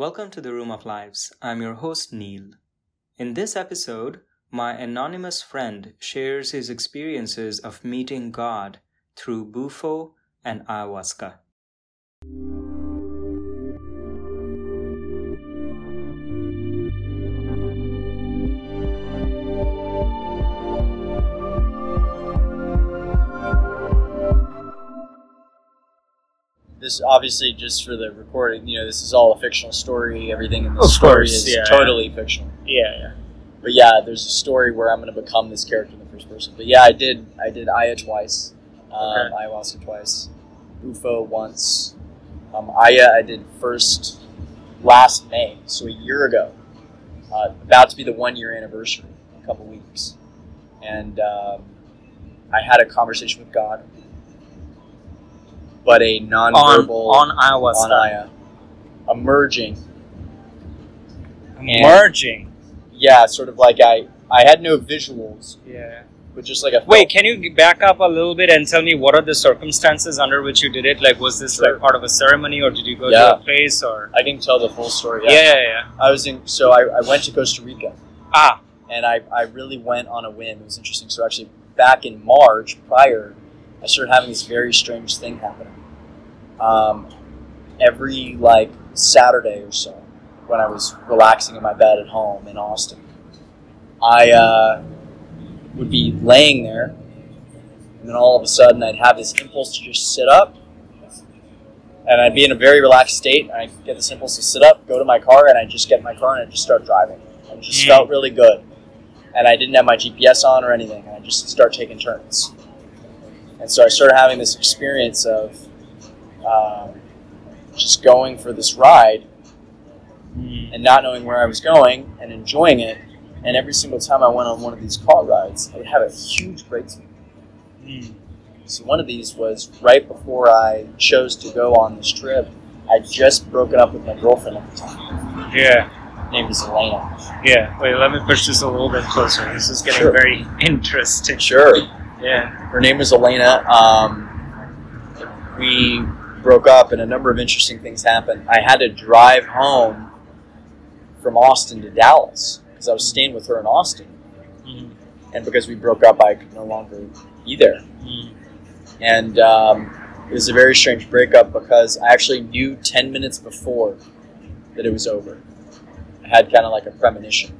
Welcome to the Room of Lives. I'm your host, Neil. In this episode, my anonymous friend shares his experiences of meeting God through Bufo and ayahuasca. This obviously just for the recording, you know, this is all a fictional story. Everything in the story course, is yeah, totally fictional. Yeah, yeah. But yeah, there's a story where I'm going to become this character in the first person. But yeah, I did. I did Aya twice, um, Okay. ayahuasca twice, Bufo once. Um, Aya I did first last May, so a year ago. Uh, about to be the one year anniversary, in a couple weeks, and um, I had a conversation with God, but a On nonverbal on ayahuasca. on Aya, emerging Merging. yeah, sort of like I I had no visuals, Yeah. but just like a Wait, can you back up a little bit and tell me what are the circumstances under which you did it? Like, was this Sure. like part of a ceremony, or did you go Yeah. to a place, or? I can tell the full story. Yeah, yeah, yeah. I was in. So I, I went to Costa Rica, Ah, and I I really went on a whim. It was interesting. So actually, back in March, prior, I started having this very strange thing happening. Um, every like Saturday or so, when I was relaxing in my bed at home in Austin, I uh, would be laying there, and then all of a sudden I'd have this impulse to just sit up, and I'd be in a very relaxed state. And I'd get this impulse to sit up, go to my car, and I'd just get in my car and I'd just start driving. And it just Mm. felt really good, and I didn't have my GPS on or anything, and I just start taking turns. And so I started having this experience of um, just going for this ride Mm. and not knowing where I was going and enjoying it. And every single time I went on one of these car rides, I would have a huge breakthrough. Mm. So one of these was right before I chose to go on this trip. I'd just broken up with my girlfriend at the time. yeah, Her name is Elena. yeah. Wait, let me push this a little bit closer. This is getting Sure. very interesting. Sure. Yeah. Her name was Elena. Um, we broke up, and a number of interesting things happened. I had to drive home from Austin to Dallas because I was staying with her in Austin. Mm. And because we broke up, I could no longer be there. Mm. and um, it was a very strange breakup because I actually knew ten minutes before that it was over. I had kind of like a premonition.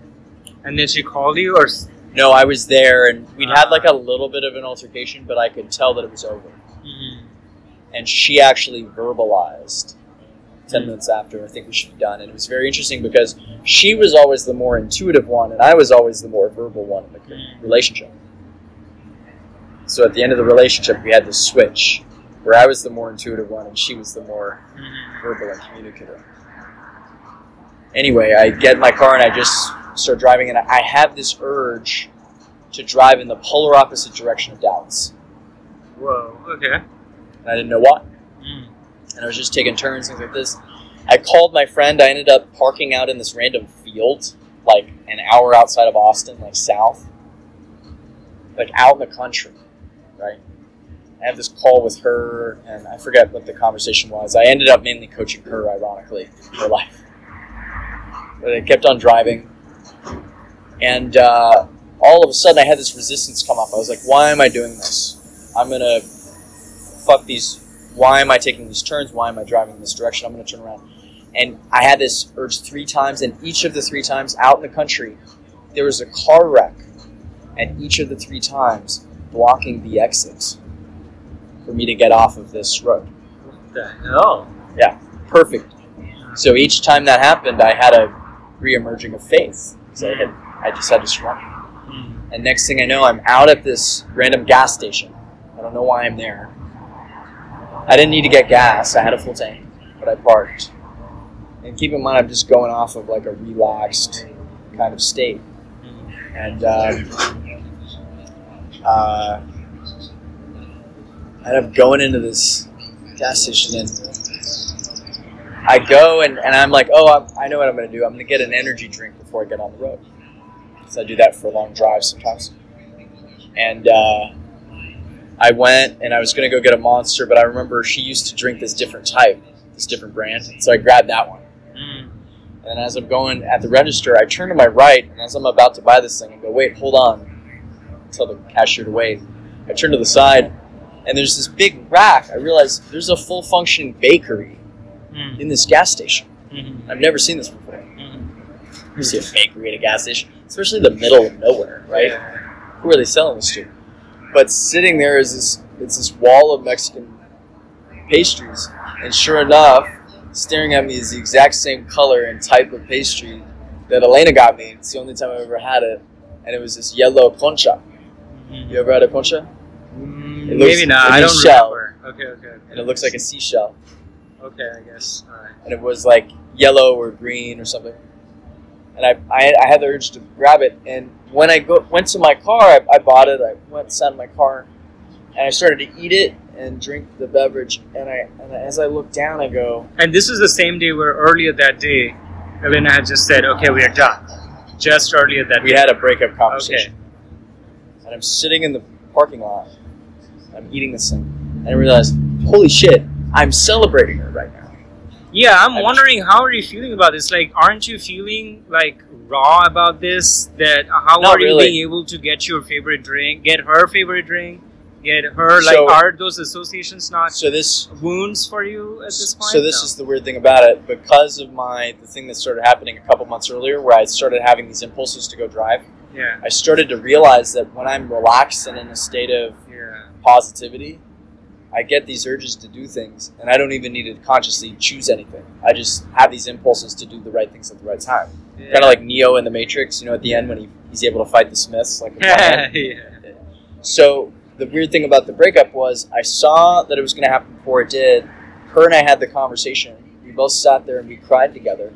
And then she called you, or? No, I was there, and we'd had like a little bit of an altercation, but I could tell that it was over. Mm. And she actually verbalized ten Mm. minutes after. I think we should be done, and it was very interesting because she was always the more intuitive one, and I was always the more verbal one in the Mm. relationship. So at the end of the relationship, we had this switch where I was the more intuitive one and she was the more Mm. verbal and communicative. Anyway, I get in my car and I just start driving, and I have this urge to drive in the polar opposite direction of Dallas. Whoa. Okay. And I didn't know why. Mm. And I was just taking turns, things like this. I called my friend. I ended up parking out in this random field, like an hour outside of Austin, like south, like out in the country, right? I had this call with her, and I forget what the conversation was. I ended up mainly coaching her, ironically, her life. But I kept on driving, and uh, all of a sudden I had this resistance come up. I was like, why am I doing this? I'm gonna fuck these. Why am I taking these turns? Why am I driving in this direction? I'm gonna turn around. And I had this urge three times, and each of the three times out in the country, there was a car wreck, and each of the three times blocking the exit for me to get off of this road. What the hell? Yeah, perfect. So each time that happened, I had a re-emerging of faith. So I had, I just had to surrender. Mm. And next thing I know, I'm out at this random gas station. I don't know why I'm there. I didn't need to get gas. I had a full tank, but I parked. And keep in mind, I'm just going off of like a relaxed kind of state. Mm. And um, uh, I end up going into this gas station and I go and, and I'm like, oh, I'm, I know what I'm going to do. I'm going to get an energy drink before I get on the road. So I do that for long drives sometimes. And uh, I went and I was going to go get a monster, but I remember she used to drink this different type, this different brand. So I grabbed that one. Mm. And as I'm going at the register, I turn to my right, and as I'm about to buy this thing, I go, wait, hold on. Tell the cashier to wait. I turn to the side, and there's this big rack. I realize there's a full functioning bakery Mm. in this gas station. Mhm. I've never seen this before. Mhm. You see a bakery at a gas station, especially the middle of nowhere, right? Who are they selling this to? But sitting there is this it's this wall of Mexican pastries, and sure enough, staring at me is the exact same color and type of pastry that Elena got me. It's the only time I've ever had it, and it was this yellow concha. You ever had a concha? Mm, looks- Maybe not. I don't shell. remember. Okay, okay. okay. And it looks like a seashell, Okay, I guess. All right. and it was like yellow or green or something. And I, I, I had the urge to grab it, and when I go went to my car, I, I bought it. I went sat in my car, and I started to eat it and drink the beverage. And I and as I look down, I go, And this is the same day where earlier that day, Elena had just said, "Okay, we are done." Just earlier that we day. had a breakup conversation. Okay. And I'm sitting in the parking lot. I'm eating this thing, and I realize, holy shit, I'm celebrating her right now. Yeah, I'm I'm- wondering how are you feeling about this? Like, aren't you feeling like raw about this? That uh, how Not are you being able to get your favorite drink, get her favorite drink, get her like? So- are those associations not So this wounds for you at this point? So this No. is the weird thing about it, because of my the thing that started happening a couple months earlier, where I started having these impulses to go drive. yeah, I started to realize that when I'm relaxed and in a state of yeah, positivity, I get these urges to do things, and I don't even need to consciously choose anything. I just have these impulses to do the right things at the right time. yeah. Kind of like Neo in the Matrix, you know, at the end when he, he's able to fight the Smiths, like a yeah. So the weird thing about the breakup was I saw that it was going to happen before it did. Her and I had the conversation. We both sat there and we cried together.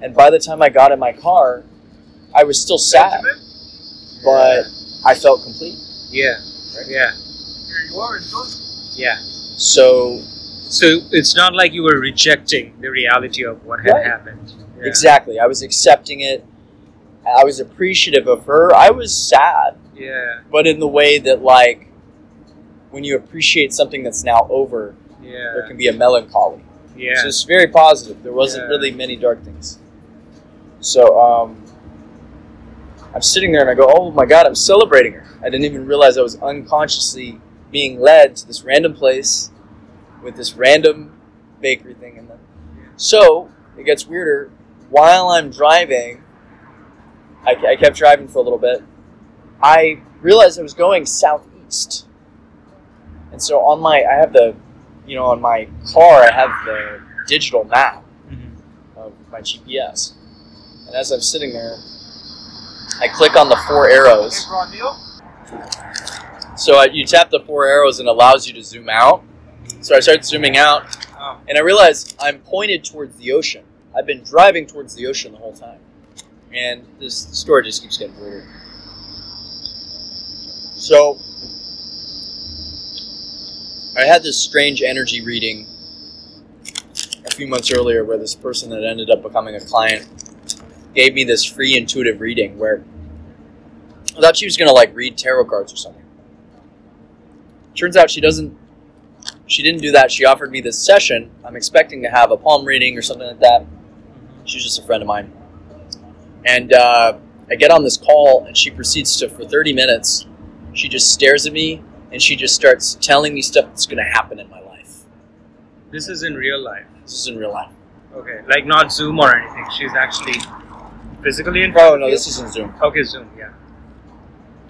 And by the time I got in my car, I was still sad, but I felt complete. yeah, yeah, yeah. So So it's not like you were rejecting the reality of what had Right. happened. Yeah. exactly, I was accepting it. I was appreciative of her. I was sad, Yeah, but in the way that like when you appreciate something that's now over, yeah. there can be a melancholy. yeah. So it's very positive. There wasn't Yeah. really many dark things. So um, I'm sitting there and I go, "Oh my god, I'm celebrating her." I didn't even realize I was unconsciously being led to this random place with this random bakery thing in them. So it gets weirder. While I'm driving, I, I kept driving for a little bit. I realized I was going southeast, and so on my I have the you know, on my car, I have the digital map Mhm. of my GPS. And as I'm sitting there, I click on the four arrows. So I, you tap the four arrows and it allows you to zoom out. So I start zooming out, Oh. and I realize I'm pointed towards the ocean. I've been driving towards the ocean the whole time. And this story just keeps getting weirder. So I had this strange energy reading a few months earlier where this person that ended up becoming a client gave me this free intuitive reading where I thought she was going to like read tarot cards or something. Turns out she doesn't she didn't do that. She offered me this session. I'm expecting to have a palm reading or something like that. She's just a friend of mine. And uh, I get on this call, and she proceeds to, for 30 minutes, she just stares at me and she just starts telling me stuff that's going to happen in my life. This is in real life. This is in real life. Okay, like not Zoom or anything. She's actually physically in. Oh, no, this isn't Zoom. Okay, Zoom. Yeah.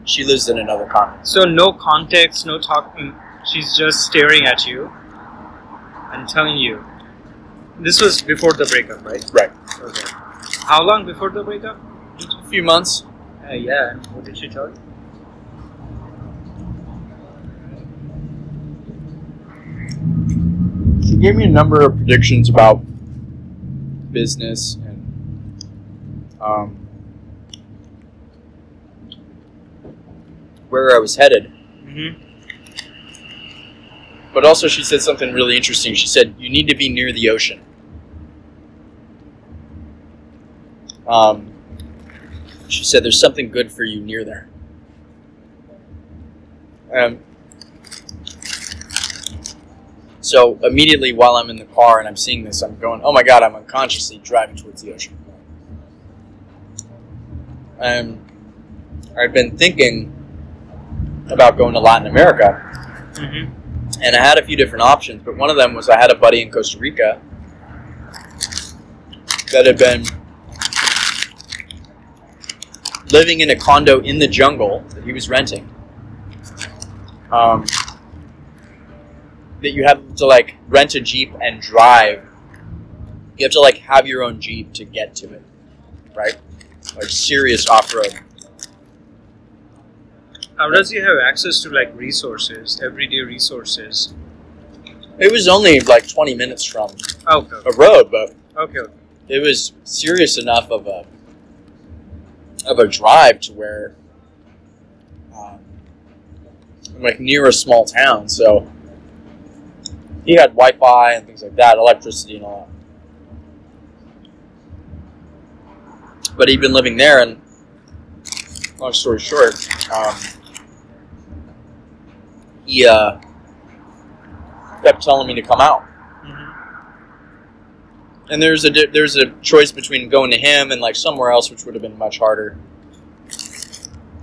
She lives in another continent. So no context, no talking. She's just staring at you and telling you. This was before the breakup, right? Right. Okay. How long before the breakup? A few months. Uh, yeah. and What did she tell you? She gave me a number of predictions about business and um, where I was headed. Mm-hmm. But also, she said something really interesting. She said, You need to be near the ocean. Um, she said, There's something good for you near there. Um, So immediately while I'm in the car and I'm seeing this, I'm going, "Oh my god!" I'm unconsciously driving towards the ocean. And I've been thinking about going to Latin America, Mm-hmm. and I had a few different options, but one of them was I had a buddy in Costa Rica that had been living in a condo in the jungle that he was renting. Um, that you have to like rent a jeep and drive. You have to like have your own jeep to get to it, right? Like serious off road. How does he have access to like resources, everyday resources? It was only like twenty minutes from Okay. a road, but Okay. okay. it was serious enough of a of a drive to where um, I'm like near a small town, so he had Wi-Fi and things like that, electricity and all that. But he'd been living there, and long story short, um, he uh, kept telling me to come out Mm-hmm. and there's a there's a choice between going to him and like somewhere else, which would have been much harder.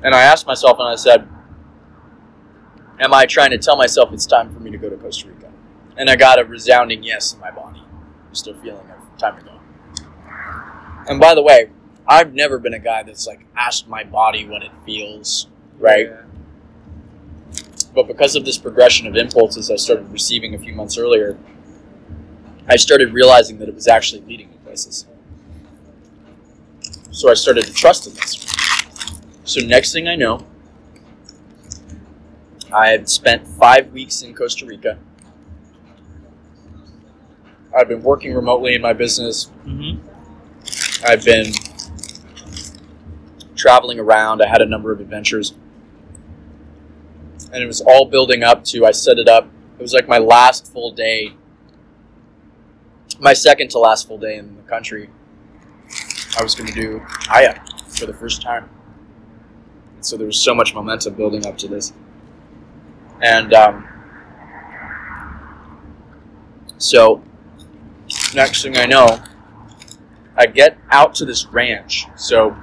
And I asked myself, and I said, "Am I trying to tell myself it's time for me to go to Costa Rica?" And I got a resounding yes in my body, just a feeling of time to go. And by the way, I've never been a guy that's like asked my body what it feels, right? Yeah. But because of this progression of impulses I started receiving a few months earlier, I started realizing that it was actually leading me places. So I started to trust in this. So next thing I know, I had spent five weeks in Costa Rica. I've been working remotely in my business. Mm-hmm. I've been traveling around. I had a number of adventures. And it was all building up to, I set it up. It was like my last full day, my second to last full day in the country. I was going to do Aya for the first time. And so there was so much momentum building up to this. And um, so, next thing I know, I get out to this ranch. So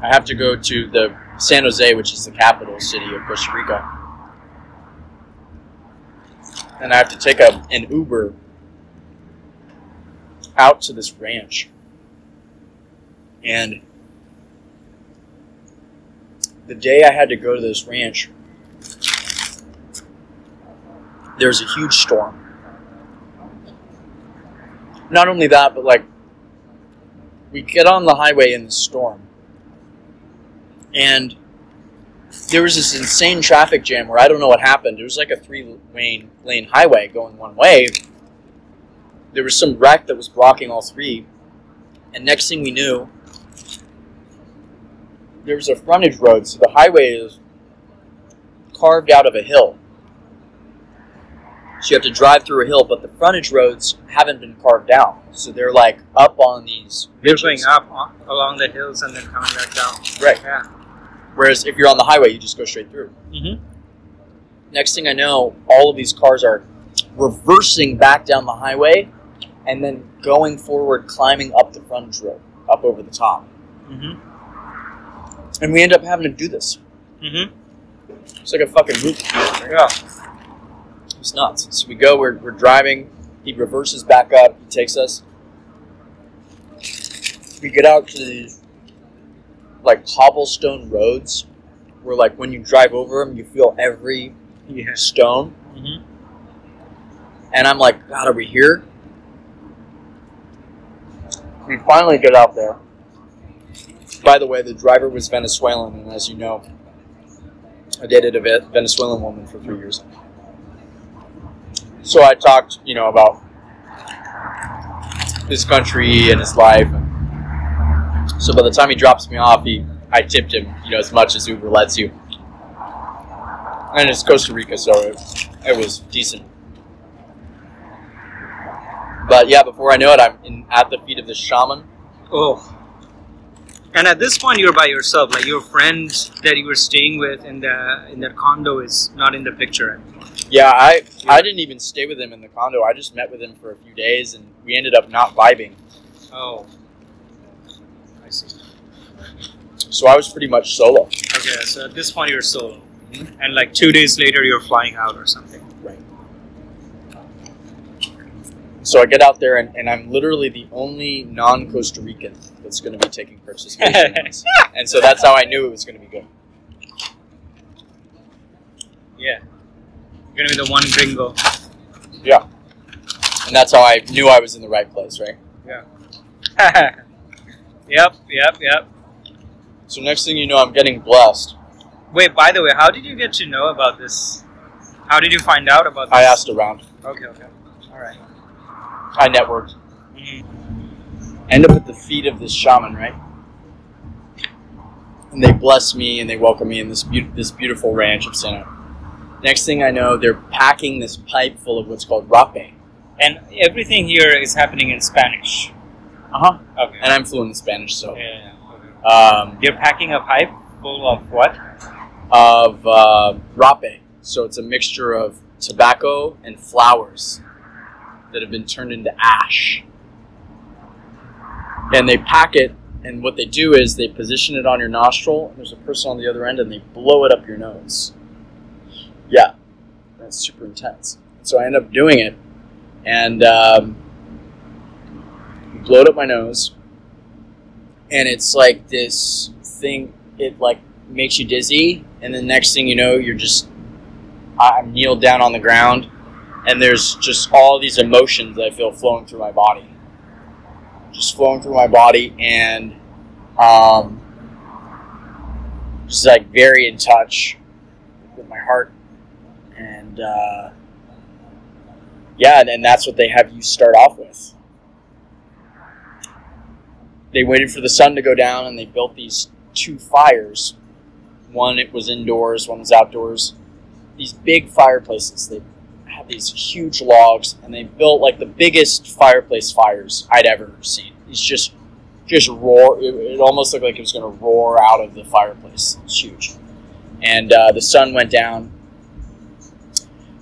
I have to go to the San Jose, which is the capital city of Costa Rica. And I have to take a, an Uber out to this ranch. And the day I had to go to this ranch, there's a huge storm. Not only that, but like we get on the highway in the storm, and there was this insane traffic jam where I don't know what happened. It was like a three lane lane highway going one way. There was some wreck that was blocking all three, and next thing we knew, there was a frontage road, so the highway is carved out of a hill. So you have to drive through a hill, but the frontage roads haven't been carved out, so they're like up on these. They're ridges. going up on, along the hills and then coming back down. Right. Yeah. Whereas if you're on the highway, you just go straight through. Mm-hmm. Next thing I know, all of these cars are reversing back down the highway and then going forward, climbing up the front road, up over the top. Mm-hmm. And we end up having to do this. Mm-hmm. It's like a fucking movie. Yeah. It's nuts. So we go, we're, we're driving, he reverses back up, he takes us. We get out to these like cobblestone roads where like when you drive over them, you feel every Yeah. stone. Mm-hmm. And I'm like, God, are we here? We finally get out there. By the way, the driver was Venezuelan, and as you know, I dated a Venezuelan woman for three years. So I talked, you know, about his country and his life. So by the time he drops me off, he I tipped him, you know, as much as Uber lets you. And it's Costa Rica, so it, it was decent. But yeah, before I know it, I'm in, at the feet of this shaman. Oh. And at this point, you're by yourself. Like your friend that you were staying with in the in that condo is not in the picture anymore. Yeah, I I didn't even stay with him in the condo. I just met with him for a few days, and we ended up not vibing. Oh. I see. So I was pretty much solo. Okay, so at this point you're solo. Mhm. And like two days later you're flying out or something. Right. So I get out there, and, and I'm literally the only non Costa Rican that's going to be taking participation. And so that's how I knew it was going to be good. Yeah. You're gonna be the one gringo. Yeah. And that's how I knew I was in the right place, right? Yeah. yep, yep, yep. So next thing you know, I'm getting blessed. Wait, by the way, how did you get to know about this? How did you find out about this? I asked around. Okay, okay. Alright. I networked. Mm-hmm. end up at the feet of this shaman, right? And they bless me and they welcome me in this beau- this beautiful ranch of Santa. Next thing I know, they're packing this pipe full of what's called rapé. And everything here is happening in Spanish. Uh huh. Okay. And I'm fluent in Spanish, so yeah. Um, You're packing a pipe full of what? of uh, rapé. So it's a mixture of tobacco and flowers that have been turned into ash. And they pack it, and what they do is they position it on your nostril, and there's a person on the other end, and they blow it up your nose. Yeah, that's super intense. So I end up doing it, and um, blow it up my nose, and it's like this thing. It like makes you dizzy, and the next thing you know, you're just I'm kneeled down on the ground, and there's just all these emotions that I feel flowing through my body, just flowing through my body, and um, just like very in touch with my heart, and uh, yeah, and, and that's what they have you start off with. They waited for the sun to go down, and they built these two fires. One it was indoors, one was outdoors. These big fireplaces. They had these huge logs, and they built like the biggest fireplace fires I'd ever seen. It's just, just roar. It, it almost looked like it was going to roar out of the fireplace. It's huge. And uh, the sun went down,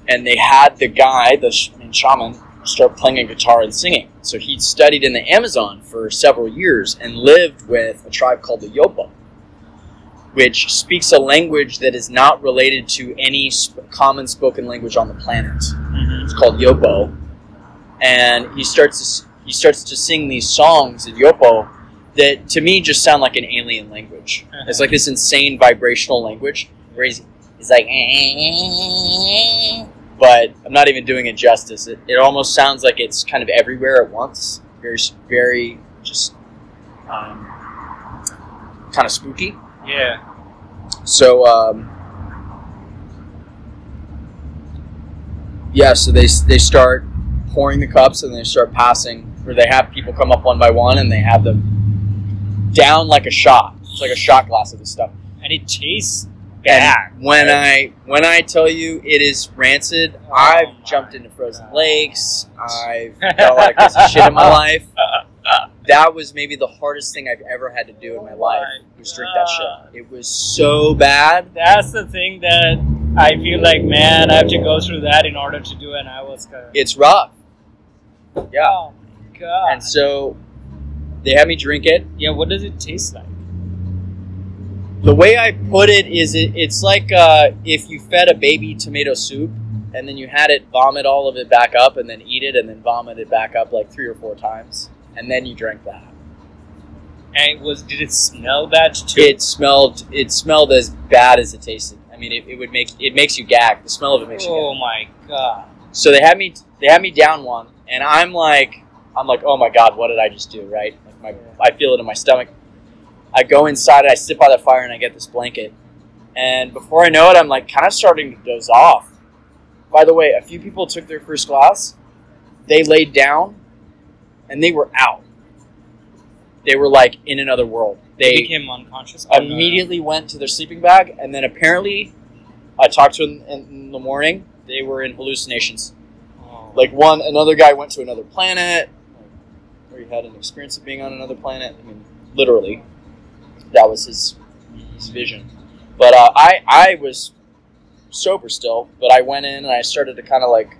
and they had the guy, the sh- shaman, start playing a guitar and singing. So he'd studied in the Amazon for several years and lived with a tribe called the Yopo, which speaks a language that is not related to any sp- common spoken language on the planet. Mm-hmm. It's called Yopo, and he starts to, he starts to sing these songs in Yopo that to me just sound like an alien language. It's like this insane vibrational language where he's, he's like, but I'm not even doing it justice. It, it almost sounds like it's kind of everywhere at once. Very, very just um, kind of spooky. Yeah. So, um, yeah, so they, they start pouring the cups and they start passing, or they have people come up one by one and they have them down like a shot. It's like a shot glass of this stuff. And it tastes bad. And when I when I tell you it is rancid, Oh I've jumped into frozen God. lakes. I've done a lot of crazy shit in my life. That was maybe the hardest thing I've ever had to do in my Oh life. Was drink that shit. It was so bad. That's the thing that I feel like, man, I have to go through that in order to do an ayahuasca. It's rough. Yeah. Oh my god. And so they had me drink it. yeah, what does it taste like? The way I put it is it, it's like uh, if you fed a baby tomato soup and then you had it vomit all of it back up and then eat it and then vomit it back up like three or four times and then you drank that. And it was did it smell bad too? It smelled it smelled as bad as it tasted. I mean it, it would make it makes you gag. The smell of it makes you gag. oh my god. So they had me they had me down one and I'm like I'm like, oh my god, what did I just do, right? Like my I feel it in my stomach. I go inside, I sit by the fire, and I get this blanket. And before I know it, I'm like kind of starting to doze off. By the way, a few people took their first glass. They laid down, and they were out. They were like in another world. They They became unconscious. Immediately went to their sleeping bag, and then apparently, I talked to them in, in the morning. They were in hallucinations Oh. like one another guy went to another planet or he had an experience of being on another planet i mean literally that was his his vision but uh, i i was sober still, but I went in and I started to kind of like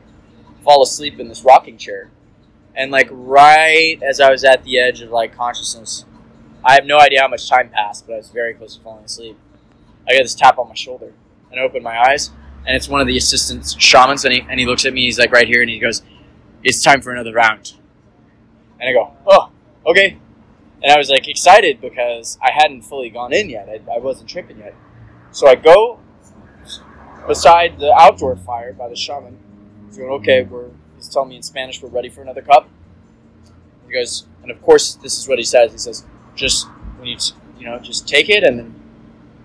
fall asleep in this rocking chair. And like right as I was at the edge of like consciousness, I have no idea how much time passed, but I was very close to falling asleep. I get this tap on my shoulder and I open my eyes, and it's one of the assistant shamans, and he, and he looks at me, he's like right here, and he goes, It's time for another round. And I go, Oh, okay. And I was like excited because I hadn't fully gone in yet, I, I wasn't tripping yet. So I go beside the outdoor fire by the shaman. He's going, Okay, we're, he's telling me in Spanish, we're ready for another cup. He goes, and of course, this is what he says. He says, just when you, you know, just take it and then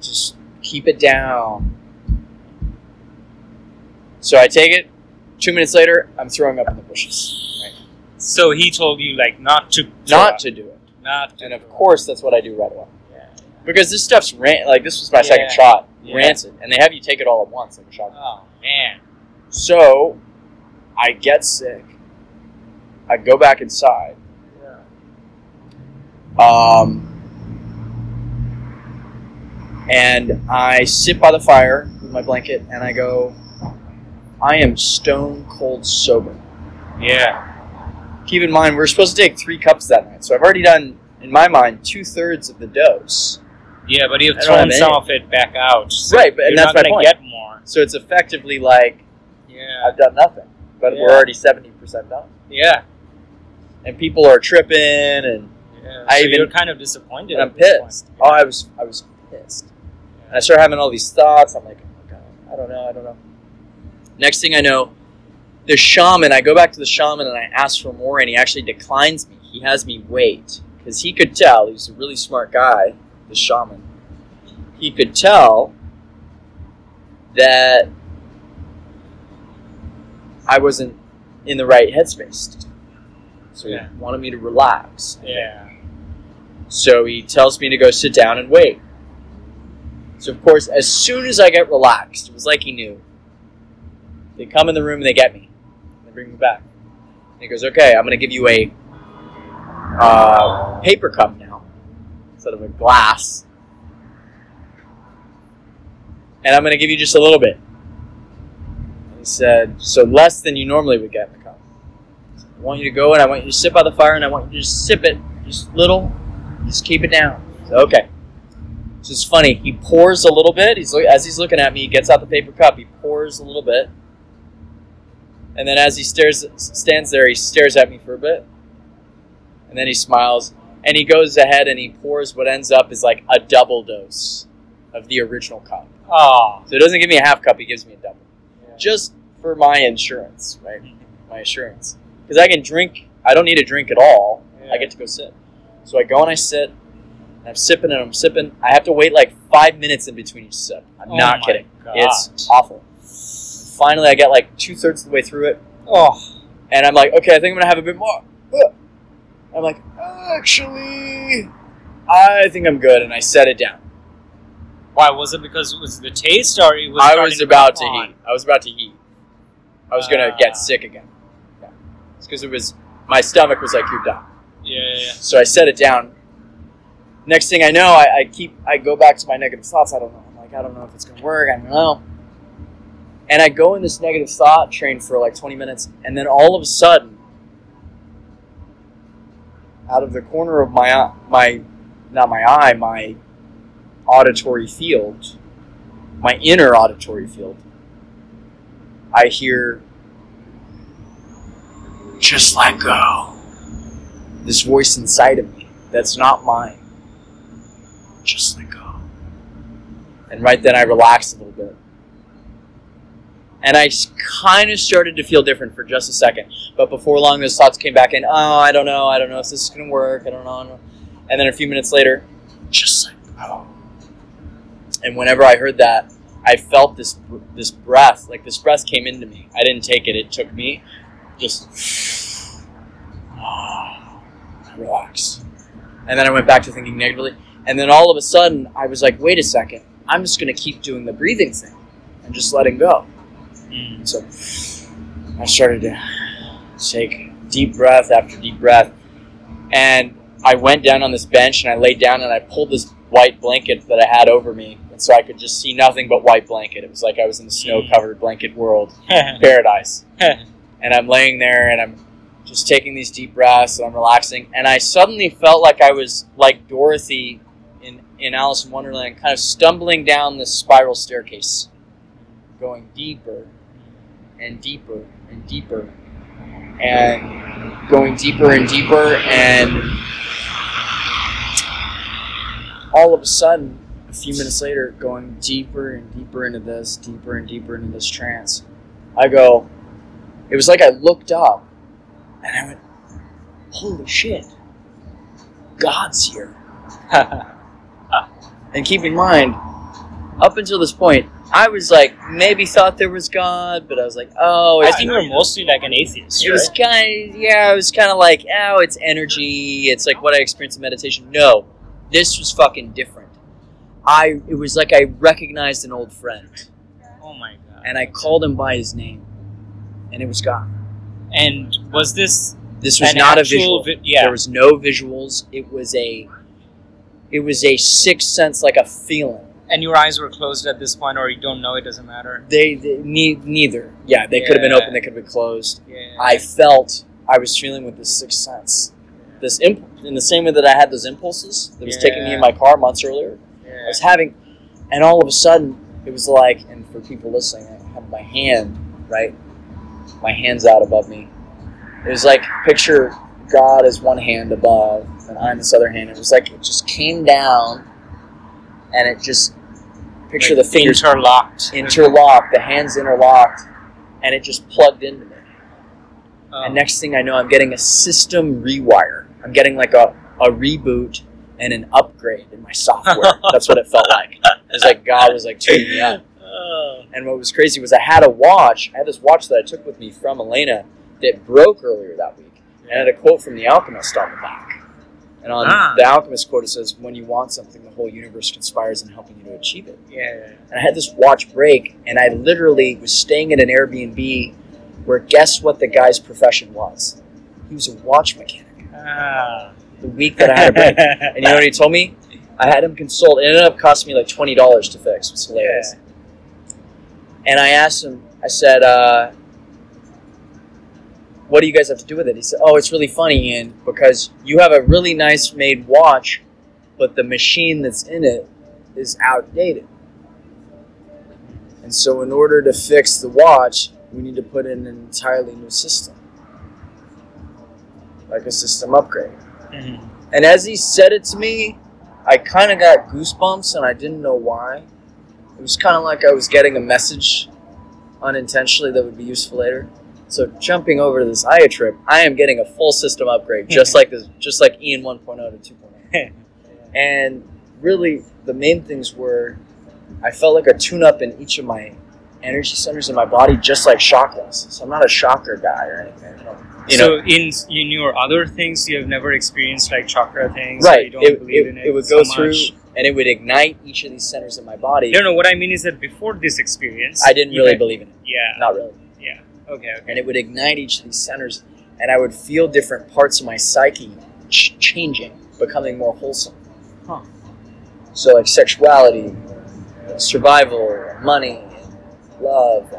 just keep it down. So I take it. Two minutes later, I'm throwing up in the bushes. Right? So he told you like not to Not to do it. Not And of course, that's what I do right away. Yeah. Because this stuff's ran- like this was my Yeah. second shot, Yeah. rancid, and they have you take it all at once, like a shot. Oh man. So I get sick. I go back inside. Um, and I sit by the fire with my blanket and I go, I am stone cold sober. Yeah. Keep in mind, we are supposed to take three cups that night, so I've already done, in my mind, two thirds of the dose. Yeah, but you've thrown some of it back out. So Right, but- and that's not my point. get more. So it's effectively like Yeah. I've done nothing, but we're already 70% done. Yeah. And people are tripping, and, Yeah. I so even- you're kind of disappointed. and I'm at this point. pissed. Oh, I was, I was pissed. And I start having all these thoughts. I'm like, oh my god, I don't know, I don't know. Next thing I know, the shaman. I go back to the shaman and I ask for more, and he actually declines me. He has me wait because he could tell. He's a really smart guy, the shaman. He could tell that I wasn't in the right headspace. So Yeah. he wanted me to relax. Yeah. So he tells me to go sit down and wait. So of course, as soon as I get relaxed, it was like he knew. They come in the room and they get me. Bring me back. And he goes, "Okay, I'm going to give you a uh, paper cup now instead of a glass, and I'm going to give you just a little bit." And he said, "So less than you normally would get in the cup. I want you to go and I want you to sit by the fire and I want you to just sip it, just little." Just keep it down. Okay. So it's funny. He pours a little bit. He's as he's looking at me. He gets out the paper cup. He pours a little bit, and then as he stares, stands there, he stares at me for a bit, and then he smiles, and he goes ahead and he pours what ends up is like a double dose of the original cup. Oh. So it doesn't give me a half cup. He gives me a double, just for my insurance, right? My assurance, because I can drink. I don't need to drink at all. I get to go sit. So I go and I sit. And I'm sipping and I'm sipping. I have to wait like five minutes in between each sip. I'm Oh not kidding. God. It's awful. Finally, I get like two thirds of the way through it, Oh. and I'm like, okay, I think I'm gonna have a bit more. Uh. I'm like, actually, I think I'm good, and I set it down. Why was it? Because it was the taste, or it was? I was about to on? heat. I was about to heat. I was gonna Ah. get sick again. Yeah. It's because it was my stomach was like, you're done. Yeah, yeah, yeah. So I set it down. Next thing I know, I, I keep I go back to my negative thoughts. I don't know. I'm like, I don't know if it's gonna work. I don't know. And I go in this negative thought train for like 20 minutes, and then all of a sudden, out of the corner of my eye- my not my eye, my auditory field, my inner auditory field, I hear just let go this voice inside of me that's not mine. Just let go. And right then I relaxed a little bit. And I kind of started to feel different for just a second. But before long, those thoughts came back in. Oh, I don't know. I don't know if this is going to work. I don't know. And then a few minutes later, just like, oh. And whenever I heard that, I felt this this breath. Like this breath came into me. I didn't take it. It took me. Just relax. And then I went back to thinking negatively. And then all of a sudden, I was like, wait a second. I'm just going to keep doing the breathing thing and just letting go. Mm. So I started to take deep breath after deep breath. And I went down on this bench and I laid down and I pulled this white blanket that I had over me and so I could just see nothing but white blanket. It was like I was in the snow Mm. covered blanket world, paradise. and I'm laying there and I'm just taking these deep breaths and I'm relaxing. And I suddenly felt like I was like Dorothy in, in Alice in Wonderland, kind of stumbling down this spiral staircase, going deeper and deeper and deeper, and going deeper and deeper. And all of a sudden, a few minutes later, going deeper and deeper into this, deeper and deeper into this trance, I go, it was like I looked up and I went, holy shit, God's here. and keep in mind, up until this point, I was like, maybe thought there was God, but I was like, oh, I think you're mostly like an atheist, it was kind of, yeah, I was kind of like, oh, it's energy. It's like what I experienced in meditation. No, this was fucking different. I, it was like I recognized an old friend Oh my god. and I called him by his name and it was God. And was this This was not a visual. vi- yeah. There was no visuals. It was a it was a sixth sense, like a feeling. And your eyes were closed at this point, or you don't know, it doesn't matter. They, they ne- neither. Yeah, they could have been open. They could have been closed. Yeah. I felt I was feeling with this sixth sense. This imp- in the same way that I had those impulses that was taking me in my car months earlier. I was having, and all of a sudden it was like, and for people listening, I have my hand right, my hands out above me. It was like picture God as one hand above, and I'm this other hand. It was like it just came down, and it just picture Like the fingers interlocked. interlocked, the hands interlocked, and it just plugged into me. Oh. And next thing I know, I'm getting a system rewire. I'm getting like a, a reboot and an upgrade in my software. That's what it felt like. It was like God was like tuning me up. Oh. And what was crazy was I had a watch. I had this watch that I took with me from Elena that broke earlier that week. And it had a quote from The Alchemist on the back. And on Ah. The Alchemist quote, it says, When you want something, the whole universe conspires in helping you to achieve it. Yeah. And I had this watch break, and I literally was staying at an Airbnb where guess what the guy's profession was? He was a watch mechanic. Ah. The week that I had a break. And you know what he told me? I had him consult. It ended up costing me like twenty dollars to fix. It was hilarious. And I asked him. I said, uh, "What do you guys have to do with it?" He said, "Oh, it's really funny, Ian, because you have a really nice made watch, but the machine that's in it is outdated. And so, in order to fix the watch, we need to put in an entirely new system, like a system upgrade." Mhm. And as he said it to me, I kind of got goosebumps and I didn't know why. It was kind of like I was getting a message unintentionally that would be useful later. So jumping over to this Aya trip, I am getting a full system upgrade, just like this, just like Ian 1.0 to 2.0. And really, the main things were, I felt like a tune-up in each of my energy centers in my body, just like chakras. So I'm not a chakra guy or anything. You know, so in in your other things, you have never experienced like chakra things. right? don't It, believe it, in it. it would so go through, and it would ignite each of these centers in my body. No, no. What I mean is that before this experience, I didn't really had- believe in it. Yeah. Not really. Okay. Okay. And it would ignite each of these centers, and I would feel different parts of my psyche ch- changing, becoming more wholesome. Huh. So, like sexuality, survival, money, love,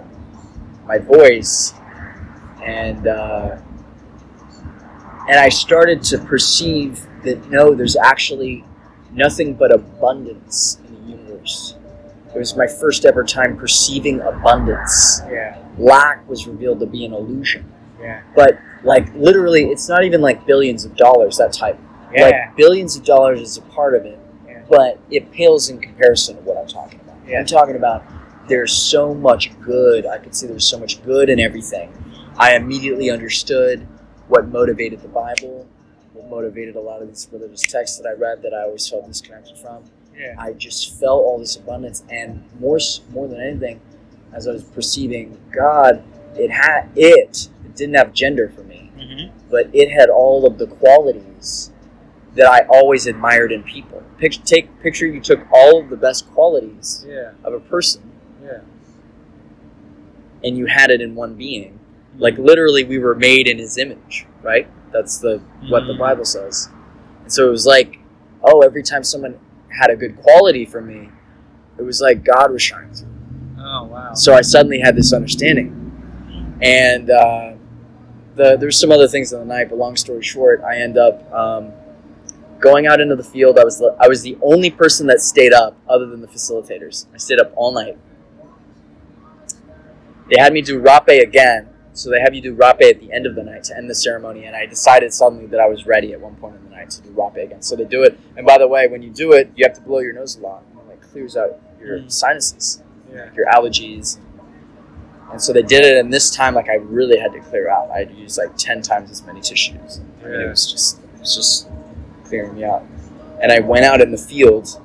my voice, and uh, and I started to perceive that no, there's actually nothing but abundance in the universe. It was my first ever time perceiving abundance Yeah. lack was revealed to be an illusion. Yeah. But like literally, it's not even like billions of dollars that type. Yeah. Like billions of dollars is a part of it, Yeah. but it pales in comparison to what I'm talking about. Yeah. I'm talking about there's so much good. I could see there's so much good in everything. I immediately understood what motivated the Bible, what motivated a lot of these religious texts that I read that I always felt disconnected from. Yeah. I just felt all this abundance, and more more than anything, as I was perceiving God, it had it. It didn't have gender for me, hmm but it had all of the qualities that I always admired in people. Picture, take picture you took all of the best qualities Yeah. of a person, Yeah. and you had it in one being. Like literally, we were made in His image, right? That's the what the Mhm. Bible says. And so it was like, oh, every time someone had a good quality for me, it was like God was shining through. Oh wow. So I suddenly had this understanding, and uh, the there's some other things in the night. But long story short, I end up um, going out into the field. I was the, I was the only person that stayed up, other than the facilitators. I stayed up all night. They had me do rapé again, so they have you do rapé at the end of the night to end the ceremony. And I decided suddenly that I was ready at one point in the night to do rapé again. So they do it. And by the way, when you do it, you have to blow your nose a lot. And it like clears out your Mm. sinuses yeah. your allergies. And so they did it, and this time, like I really had to clear out. I had to use like ten times as many tissues. I mean, it was just, it was just clearing me out. And I went out in the field,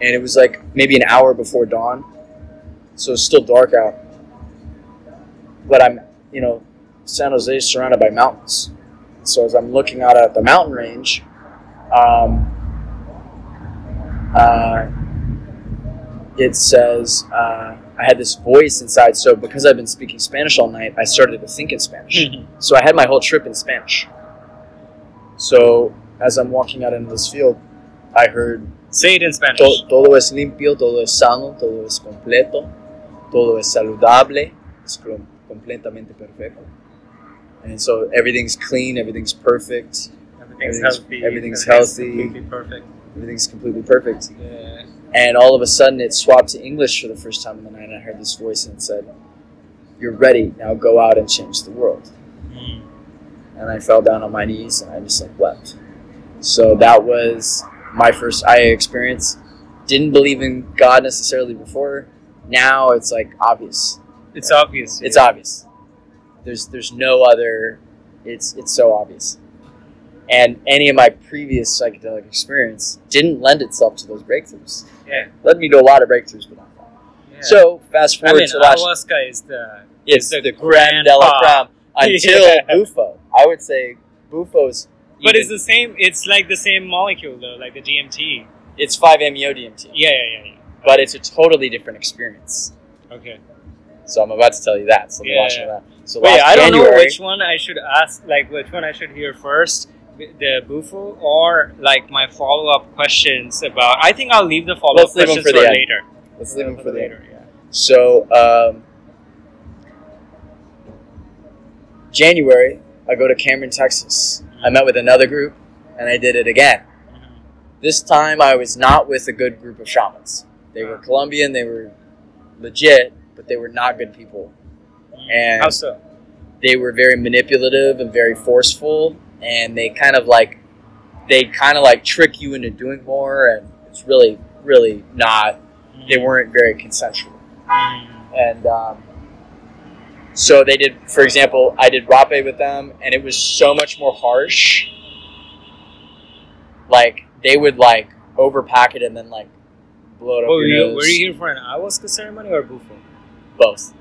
and it was like maybe an hour before dawn, so it's still dark out. But I'm, you know, San Jose is surrounded by mountains. So as I'm looking out at the mountain range, um, uh, it says uh, I had this voice inside. So because I've been speaking Spanish all night, I started to think in Spanish. so I had my whole trip in Spanish. So as I'm walking out into this field, I heard Say it in Spanish. Todo es limpio, todo es sano, todo es completo, todo es saludable, es completamente perfecto. And so everything's clean, everything's perfect, Everything's, everything's- healthy. everything's healthy. Completely perfect. everything's completely perfect. Yeah. And all of a sudden, it swapped to English for the first time in the night. And I heard this voice and it said, "You're ready now. Go out and change the world." Mm. And I fell down on my knees and I just like wept. So that was my first aya experience. Didn't believe in God necessarily before. Now it's like obvious. It's obvious. It's obvious. There's there's no other. It's it's so obvious. And any of my previous psychedelic experience didn't lend itself to those breakthroughs. Yeah. Led me to a lot of breakthroughs, but not that. Yeah. So fast I forward mean, to last. ayahuasca is the it's the the, la grandpa. until Yeah. Bufo. I would say Bufo's. But even- it's the same. It's like the same molecule though, like the DMT. it's five MEO DMT, Yeah, yeah, yeah, but it's a totally different experience. Okay. So I'm about to tell you that. So Yeah, yeah, watching yeah. that. So Wait, I don't know which one I should ask. Like, which one I should hear first, the Bufo or like my follow up questions about. I think I'll leave the follow up Let's leave 'em questions for the end. later. Let's leave them for the later. Yeah. So, um, January, I go to Cameron, Texas. I met with another group, and I did it again. Mhm. This time, I was not with a good group of shamans. They were Colombian, they were legit, but they were not good people. And- how so? They were very manipulative and very forceful, and they kind of like, they kind of like trick you into doing more, and it's really, really not. They weren't very consensual. Mhm. and um, so they did for example i did rapé with them and it was so much more harsh like they would like overpack it and then like blow it up Oh, your you, nose. were you here for an ayahuasca ceremony or Bufo? Both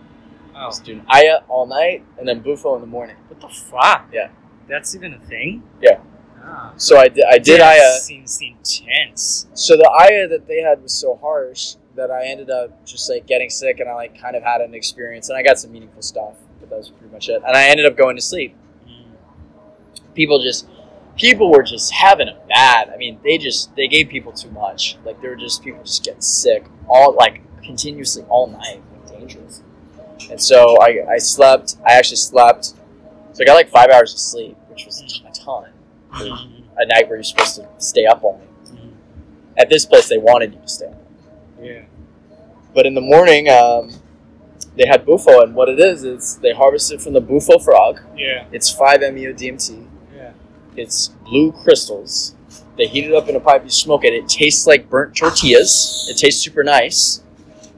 I Oh, was doing aya all night and then bufo in the morning what the fuck? Yeah. That's even a thing? Yeah. Ah. so i did i did That aya seems intense. so the aya that they had was so harsh that i ended up just like getting sick and i like kind of had an experience and i got some meaningful stuff but that was pretty much it and i ended up going to sleep Mm. people just people were just having a bad. I mean, they just they gave people too much. Like there were just people just getting sick all like continuously all night, And so I I slept. I actually slept. So I got like five hours of sleep, which was a ton. Mhm. a night where you're supposed to stay up all night. Mhm. At this place, they wanted you to stay up. Yeah. But in the morning, um, they had bufo, and what it is is they harvested from the bufo frog. Yeah. It's five E MEO DMT. Yeah. It's blue crystals. They heat it up in a pipe. You smoke it. It tastes like burnt tortillas. It tastes super nice.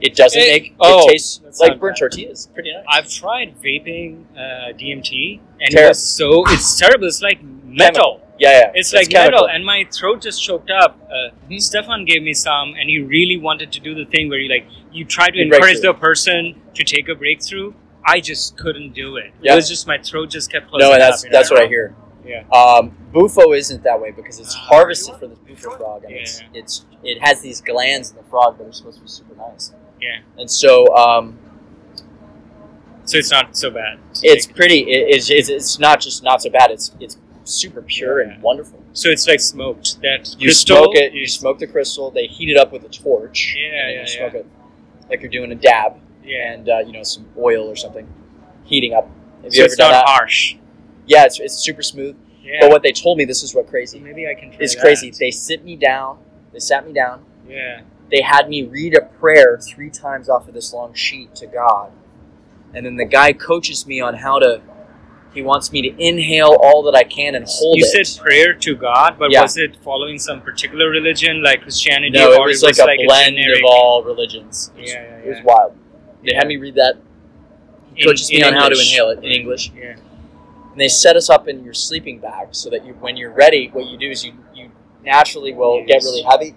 It doesn't It- make. oh, it tastes like burnt bad. tortillas. Pretty nice. I've tried vaping uh, DMT, and Terrible. it was so it's terrible. It's like metal. yeah, yeah. It's like chemical. metal, and my throat just choked up. Uh, Mhm. Stefan gave me some, and he really wanted to do the thing where you like you try to You encourage the person to take a breakthrough. I just couldn't do it. Yeah. It was just my throat just kept closing no, and that's up. you know? that's what I hear. Yeah. Um, bufo isn't that way because it's Ah. harvested from this bufo frog, and it's, it's it has these glands in the frog that are supposed to be super nice. Yeah. And so um, So it's not so bad. it's pretty. It, it's, it's it's not just not so bad. It's it's super pure Yeah. and wonderful. so it's like smoked. That You smoke it. You smoke the crystal. They heat it up with a torch. Yeah, and yeah, you smoke yeah. it. like you're doing a dab, Yeah. and uh, you know some oil or something, heating up. Have so it's not that? harsh. Yeah, it's, it's super smooth. Yeah. But what they told me, this is what crazy. Maybe I can try It's that. crazy. They sit me down. They sat me down. Yeah. They had me read a prayer three times off of this long sheet to God, and then the guy coaches me on how to. He wants me to inhale all that I can and hold You it. said prayer to God, but Yeah. was it following some particular religion like Christianity? no, it or was like like a blend generic- of all religions. It was, Yeah, yeah, it was wild. They had me read that. He In- coaches me in on how to inhale it in English. Yeah. and they set us up in your sleeping bag so that you, when you're ready, what you do is you, you naturally will get really heavy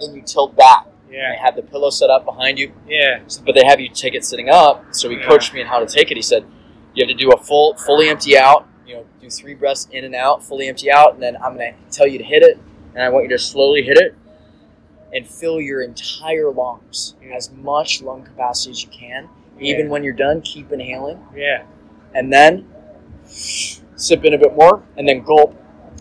and you tilt back. And they have the pillow set up behind you, Yeah. but they have you take it sitting up. So he Yeah. coached me on how to take it. He said, you have to do a full, fully empty out, you know, do three breaths in and out, fully empty out, and then I'm going to tell you to hit it, and I want you to slowly hit it and fill your entire lungs, Yeah. as much lung capacity as you can. Even when you're done, keep inhaling Yeah. and then sip in a bit more, and then gulp,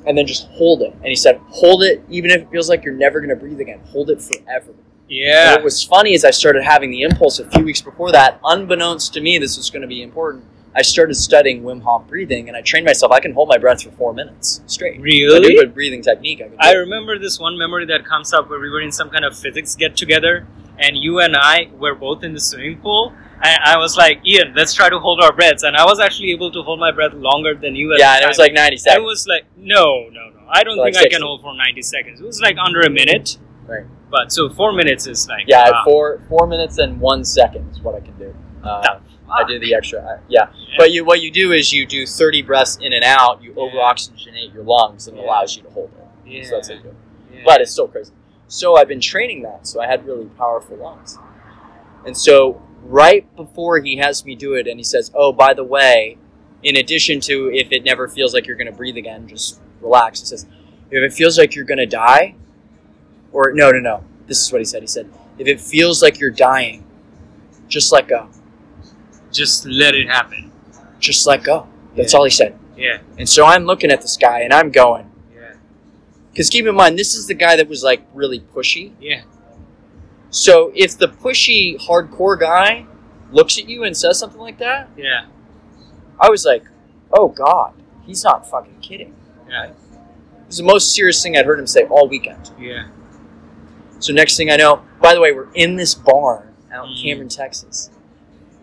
and then just hold it. And he said, hold it even if it feels like you're never going to breathe again. Hold it forever. Yeah. what was funny is I started having the impulse a few weeks before that, unbeknownst to me, this was going to be important. I started studying Wim Hof breathing, and I trained myself. I can hold my breath for four minutes straight. Really? a breathing technique. I, I remember this one memory that comes up where we were in some kind of physics get together, and you and I were both in the swimming pool. And I was like, Ian, let's try to hold our breaths. And I was actually able to hold my breath longer than you. Yeah, and it was like 90 seconds. I was like, no, no, no. I don't Like think I can hold for 90 seconds. It was like under a minute. Right. But so four minutes is like, Yeah, wow. four four minutes and one second is what I can do. Uh, I do the extra. I, yeah. Yeah. But you, what you do is you do 30 breaths in and out. You Yeah. over oxygenate your lungs, and it Yeah. allows you to hold it. yeah. So that's how you do it. But it's still crazy. So I've been training that, so I had really powerful lungs. And so right before he has me do it, and he says, "Oh, by the way, in addition to if it never feels like you're going to breathe again, just relax." He says, "If it feels like you're going to die, or no, no, no. This is what he said. He said, if it feels like you're dying, just let go. just let it happen. Just let go." That's Yeah. all he said. Yeah, And so I'm looking at this guy, and I'm going. yeah, Because keep in mind, this is the guy that was like really pushy. yeah. So if the pushy hardcore guy looks at you and says something like that, Yeah, I was like, "Oh God, he's not fucking kidding." yeah, It was the most serious thing I'd heard him say all weekend. yeah. So next thing I know, by the way, we're in this barn out in Mm. Cameron, Texas,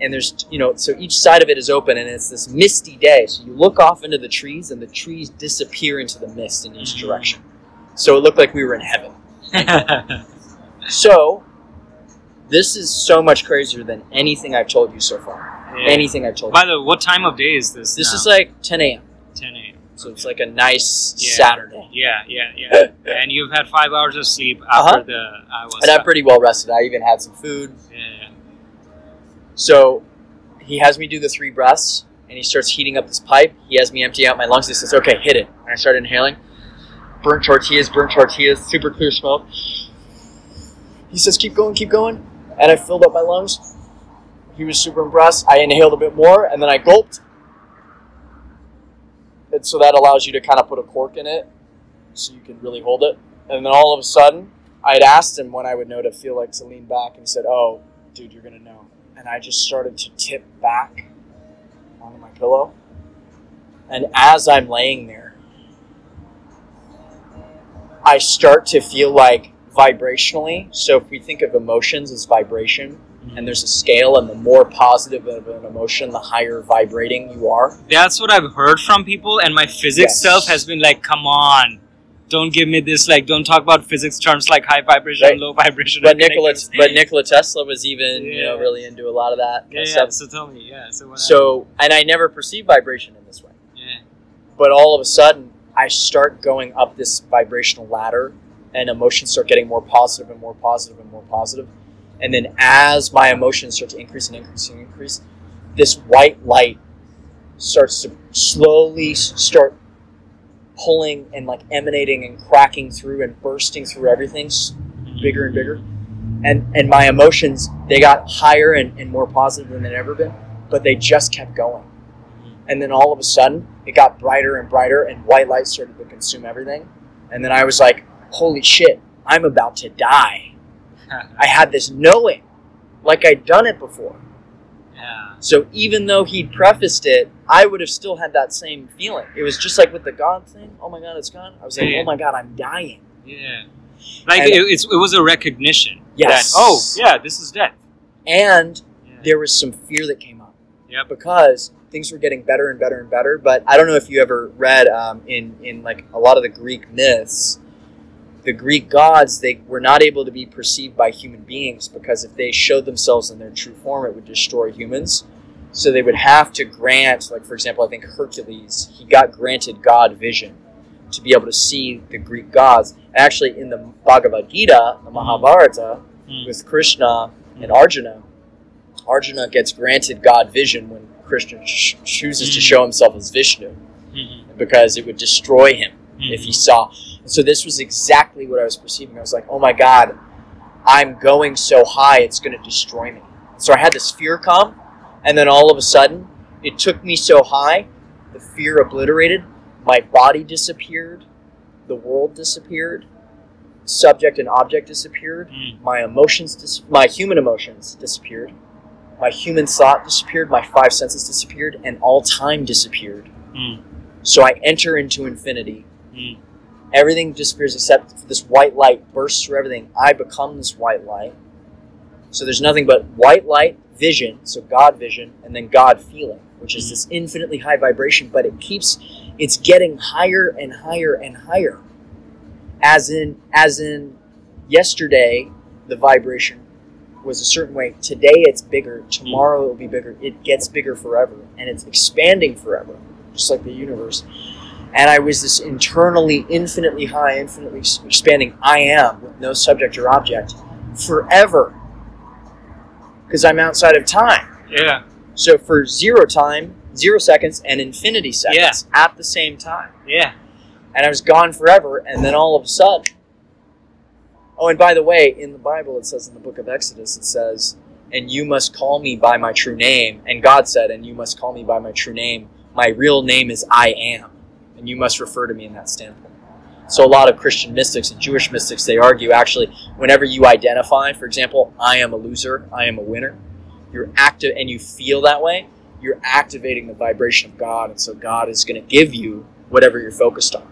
and there's you know, so each side of it is open, and it's this misty day. So you look off into the trees, and the trees disappear into the mist in each Mhm. direction. So it looked like we were in heaven. So this is so much crazier than anything I've told you so far. Yeah. Anything I've told you. By the way, what time of day is this? This now? is like 10 a.m. 10 a.m. So it's like a nice Yeah. Saturday. Yeah, yeah, yeah. and you've had five hours of sleep Uh-huh. after the I was. And I'm pretty well rested. I even had some food. Yeah, yeah. So he has me do the three breaths and he starts heating up this pipe. He has me empty out my lungs. He says, okay, hit it. And I start inhaling. Burnt tortillas, burnt tortillas, super clear smoke. He says, keep going, keep going. And I filled up my lungs. He was super impressed. I inhaled a bit more and then I gulped. And so that allows you to kind of put a cork in it so you can really hold it. And then all of a sudden, I had asked him when I would know to feel like to lean back, and he said, "Oh, dude, you're gonna know." And I just started to tip back onto my pillow. And as I'm laying there, I start to feel like vibrationally. So if we think of emotions as vibration, and there's a scale, and the more positive of an emotion, the higher vibrating you are. That's what I've heard from people, and my physics Yes. self has been like, "Come on, don't give me this. Like, don't talk about physics terms like high vibration Right. low vibration." But Nikola, connectivity." but Nikola Tesla was even you know really into a lot of that yeah, yeah. So tell me, yeah. So? So, and I never perceived vibration in this way. happened? But all of a sudden, I start going up this vibrational ladder, and emotions start getting more positive and more positive and more positive. And then, as my emotions start to increase and increase and increase, this white light starts to slowly start pulling and like emanating and cracking through and bursting through everything bigger and bigger. And and my emotions they got higher and, and more positive than they'd ever been, but they just kept going. Mm-hmm. And then all of a sudden, it got brighter and brighter, and white light started to consume everything. And then I was like, "Holy shit! I'm about to die." I had this knowing, like I'd done it before. Yeah. So even though he'd prefaced it, I would have still had that same feeling. It was just like with the God thing. Oh my God, it's gone. I was like, Yeah. oh my God, I'm dying. Yeah. Like And- it, it's, it was a recognition. Yes. That, oh, yeah, this is death. And Yeah. there was some fear that came up. Yeah. Because things were getting better and better and better. But I don't know if you ever read um, in in like a lot of the Greek myths, the Greek gods they were not able to be perceived by human beings because if they showed themselves in their true form, it would destroy humans. So they would have to grant, like for example, I think Hercules, he got granted God vision to be able to see the Greek gods. Actually, in the Bhagavad Gita, the Mahabharata, Mm. with Krishna and Arjuna, Arjuna gets granted God vision when Krishna ch- chooses to Mm. show himself as Vishnu Mhm. because it would destroy him if he saw. And so this was exactly what I was perceiving. I was like, oh my God, I'm going so high, it's going to destroy me. So I had this fear come, and then all of a sudden, it took me so high, the fear obliterated, my body disappeared, the world disappeared, subject and object disappeared, Mm. my emotions, dis- my human emotions disappeared, my human thought disappeared, my five senses disappeared, and all time disappeared. Mm. So I enter into infinity. Mm. Everything disappears except this white light bursts through everything. I become this white light. So there's nothing but white light, vision, so God vision, and then God feeling, which is this infinitely high vibration, but it keeps it's getting higher and higher and higher. As in as in yesterday the vibration was a certain way. Today it's bigger, tomorrow it will be bigger. It gets bigger forever and it's expanding forever, just like the universe and I was this internally, infinitely high, infinitely expanding I am with no subject or object forever. Because I'm outside of time. Yeah. So for zero time, zero seconds, and infinity seconds at the same time. Yeah. And I was gone forever, and then all of a sudden. Oh, and by the way, in the Bible it says in the book of Exodus, it says, And you must call me by my true name. And God said, And you must call me by my true name. My real name is I am and you must refer to me in that standpoint. So a lot of Christian mystics and Jewish mystics they argue actually whenever you identify, for example, I am a loser, I am a winner, you're active and you feel that way, you're activating the vibration of God, and so God is going to give you whatever you're focused on.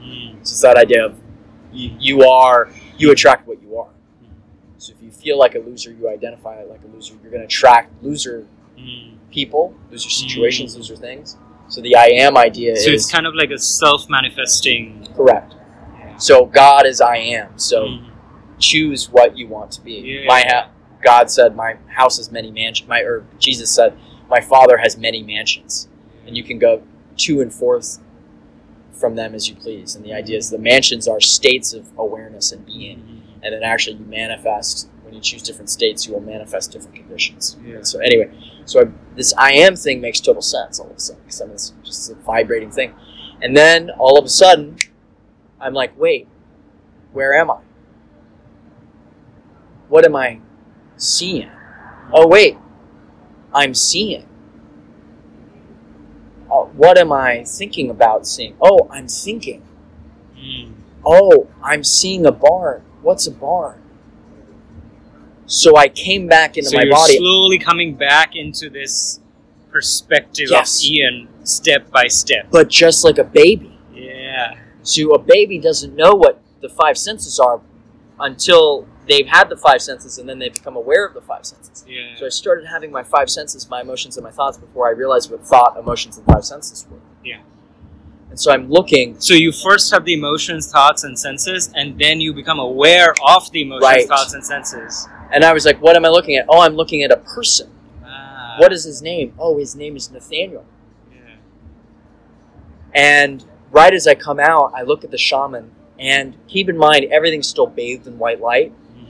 Mm. So it's that idea of you, you are you attract what you are. So if you feel like a loser, you identify like a loser, you're going to attract loser Mm. people, loser situations, loser things. So the I am idea is So is it's kind of like a self-manifesting. Correct. So God is I am. So Mm. choose what you want to be. Yeah. My ha- God said, "My house has many mansions." My or Jesus said, "My Father has many mansions, and you can go to and forth from them as you please." And the idea is the mansions are states of awareness and being, Mm. and then actually you manifest when you choose different states. You will manifest different conditions. Yeah. So anyway, so I, this I am thing makes total sense all of a sudden because I mean, it's just a vibrating thing, and then all of a sudden, I'm like, wait, where am I? What am I seeing? Oh wait, I'm seeing. Oh, what am I thinking about seeing? Oh, I'm thinking. Mm. Oh, I'm seeing a barn. What's a barn? So I came back into so my you're body. slowly coming back into this perspective Yes. of Ian step by step. but just like a baby. Yeah. So a baby doesn't know what the five senses are until they've had the five senses and then they become aware of the five senses. Yeah. So I started having my five senses, my emotions and my thoughts before I realized what thought, emotions, and five senses were. Yeah. And so I'm looking So you first have the emotions, thoughts, and senses, and then you become aware of the emotions, Right. thoughts, and senses. And I was like, what am I looking at? Oh, I'm looking at a person. Ah. What is his name? Oh, his name is Nathaniel. Yeah. And right as I come out, I look at the shaman and keep in mind everything's still bathed in white light. Mm.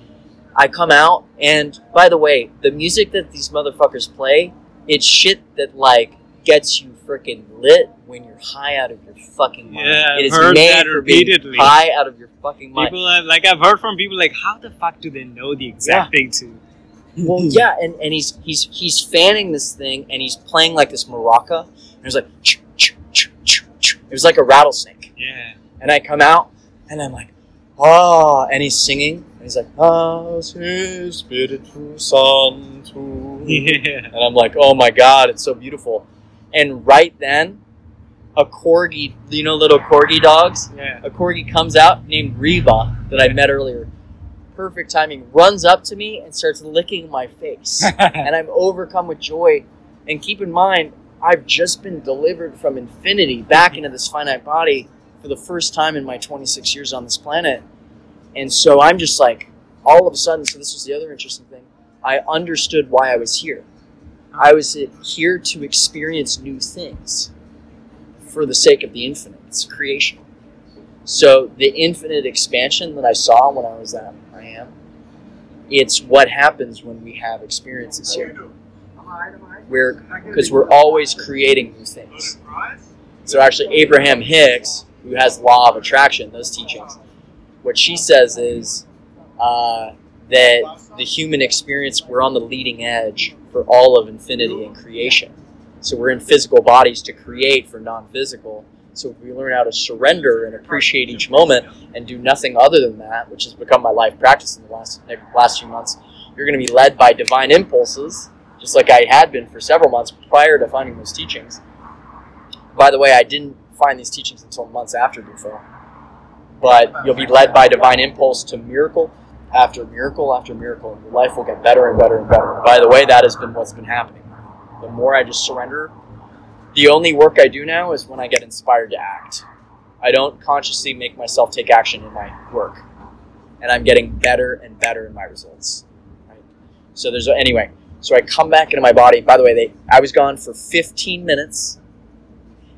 I come out, and by the way, the music that these motherfuckers play, it's shit that like gets you freaking lit when you're high out of your fucking mind. Yeah, it is heard made that for being repeatedly. high out of your fucking mind. People have, like I've heard from people like, how the fuck do they know the exact thing to? Well, yeah, and, and he's he's he's fanning this thing, and he's playing like this maraca, and it's like ch ch ch ch ch. It was like a rattlesnake. Yeah. And I come out, and I'm like, oh, and he's singing, And he's like, As his spiritu santo. yeah. And I'm like, oh my god, it's so beautiful. And right then, a corgi, you know, little corgi dogs? Yeah. A corgi comes out named Reba that I met earlier. Perfect timing. Runs up to me and starts licking my face. and I'm overcome with joy. And keep in mind, I've just been delivered from infinity back into this finite body for the first time in my 26 years on this planet. And so I'm just like, all of a sudden, so this was the other interesting thing. I understood why I was here. I was here to experience new things for the sake of the infinite. It's creation. So the infinite expansion that I saw when I was at I am, it's what happens when we have experiences here. We're because we're always creating new things. So actually, Abraham Hicks, who has law of attraction, those teachings, what she says is uh, that the human experience we're on the leading edge for all of infinity and creation. So we're in physical bodies to create for non-physical. So if we learn how to surrender and appreciate each moment and do nothing other than that, which has become my life practice in the last last few months, you're going to be led by divine impulses, just like I had been for several months prior to finding those teachings. By the way, I didn't find these teachings until months after Bufo. But you'll be led by divine impulse to miracle after miracle after miracle, your life will get better and better and better. By the way, that has been what's been happening. The more I just surrender, the only work I do now is when I get inspired to act. I don't consciously make myself take action in my work, and I'm getting better and better in my results. Right? So there's anyway. So I come back into my body. By the way, they I was gone for 15 minutes,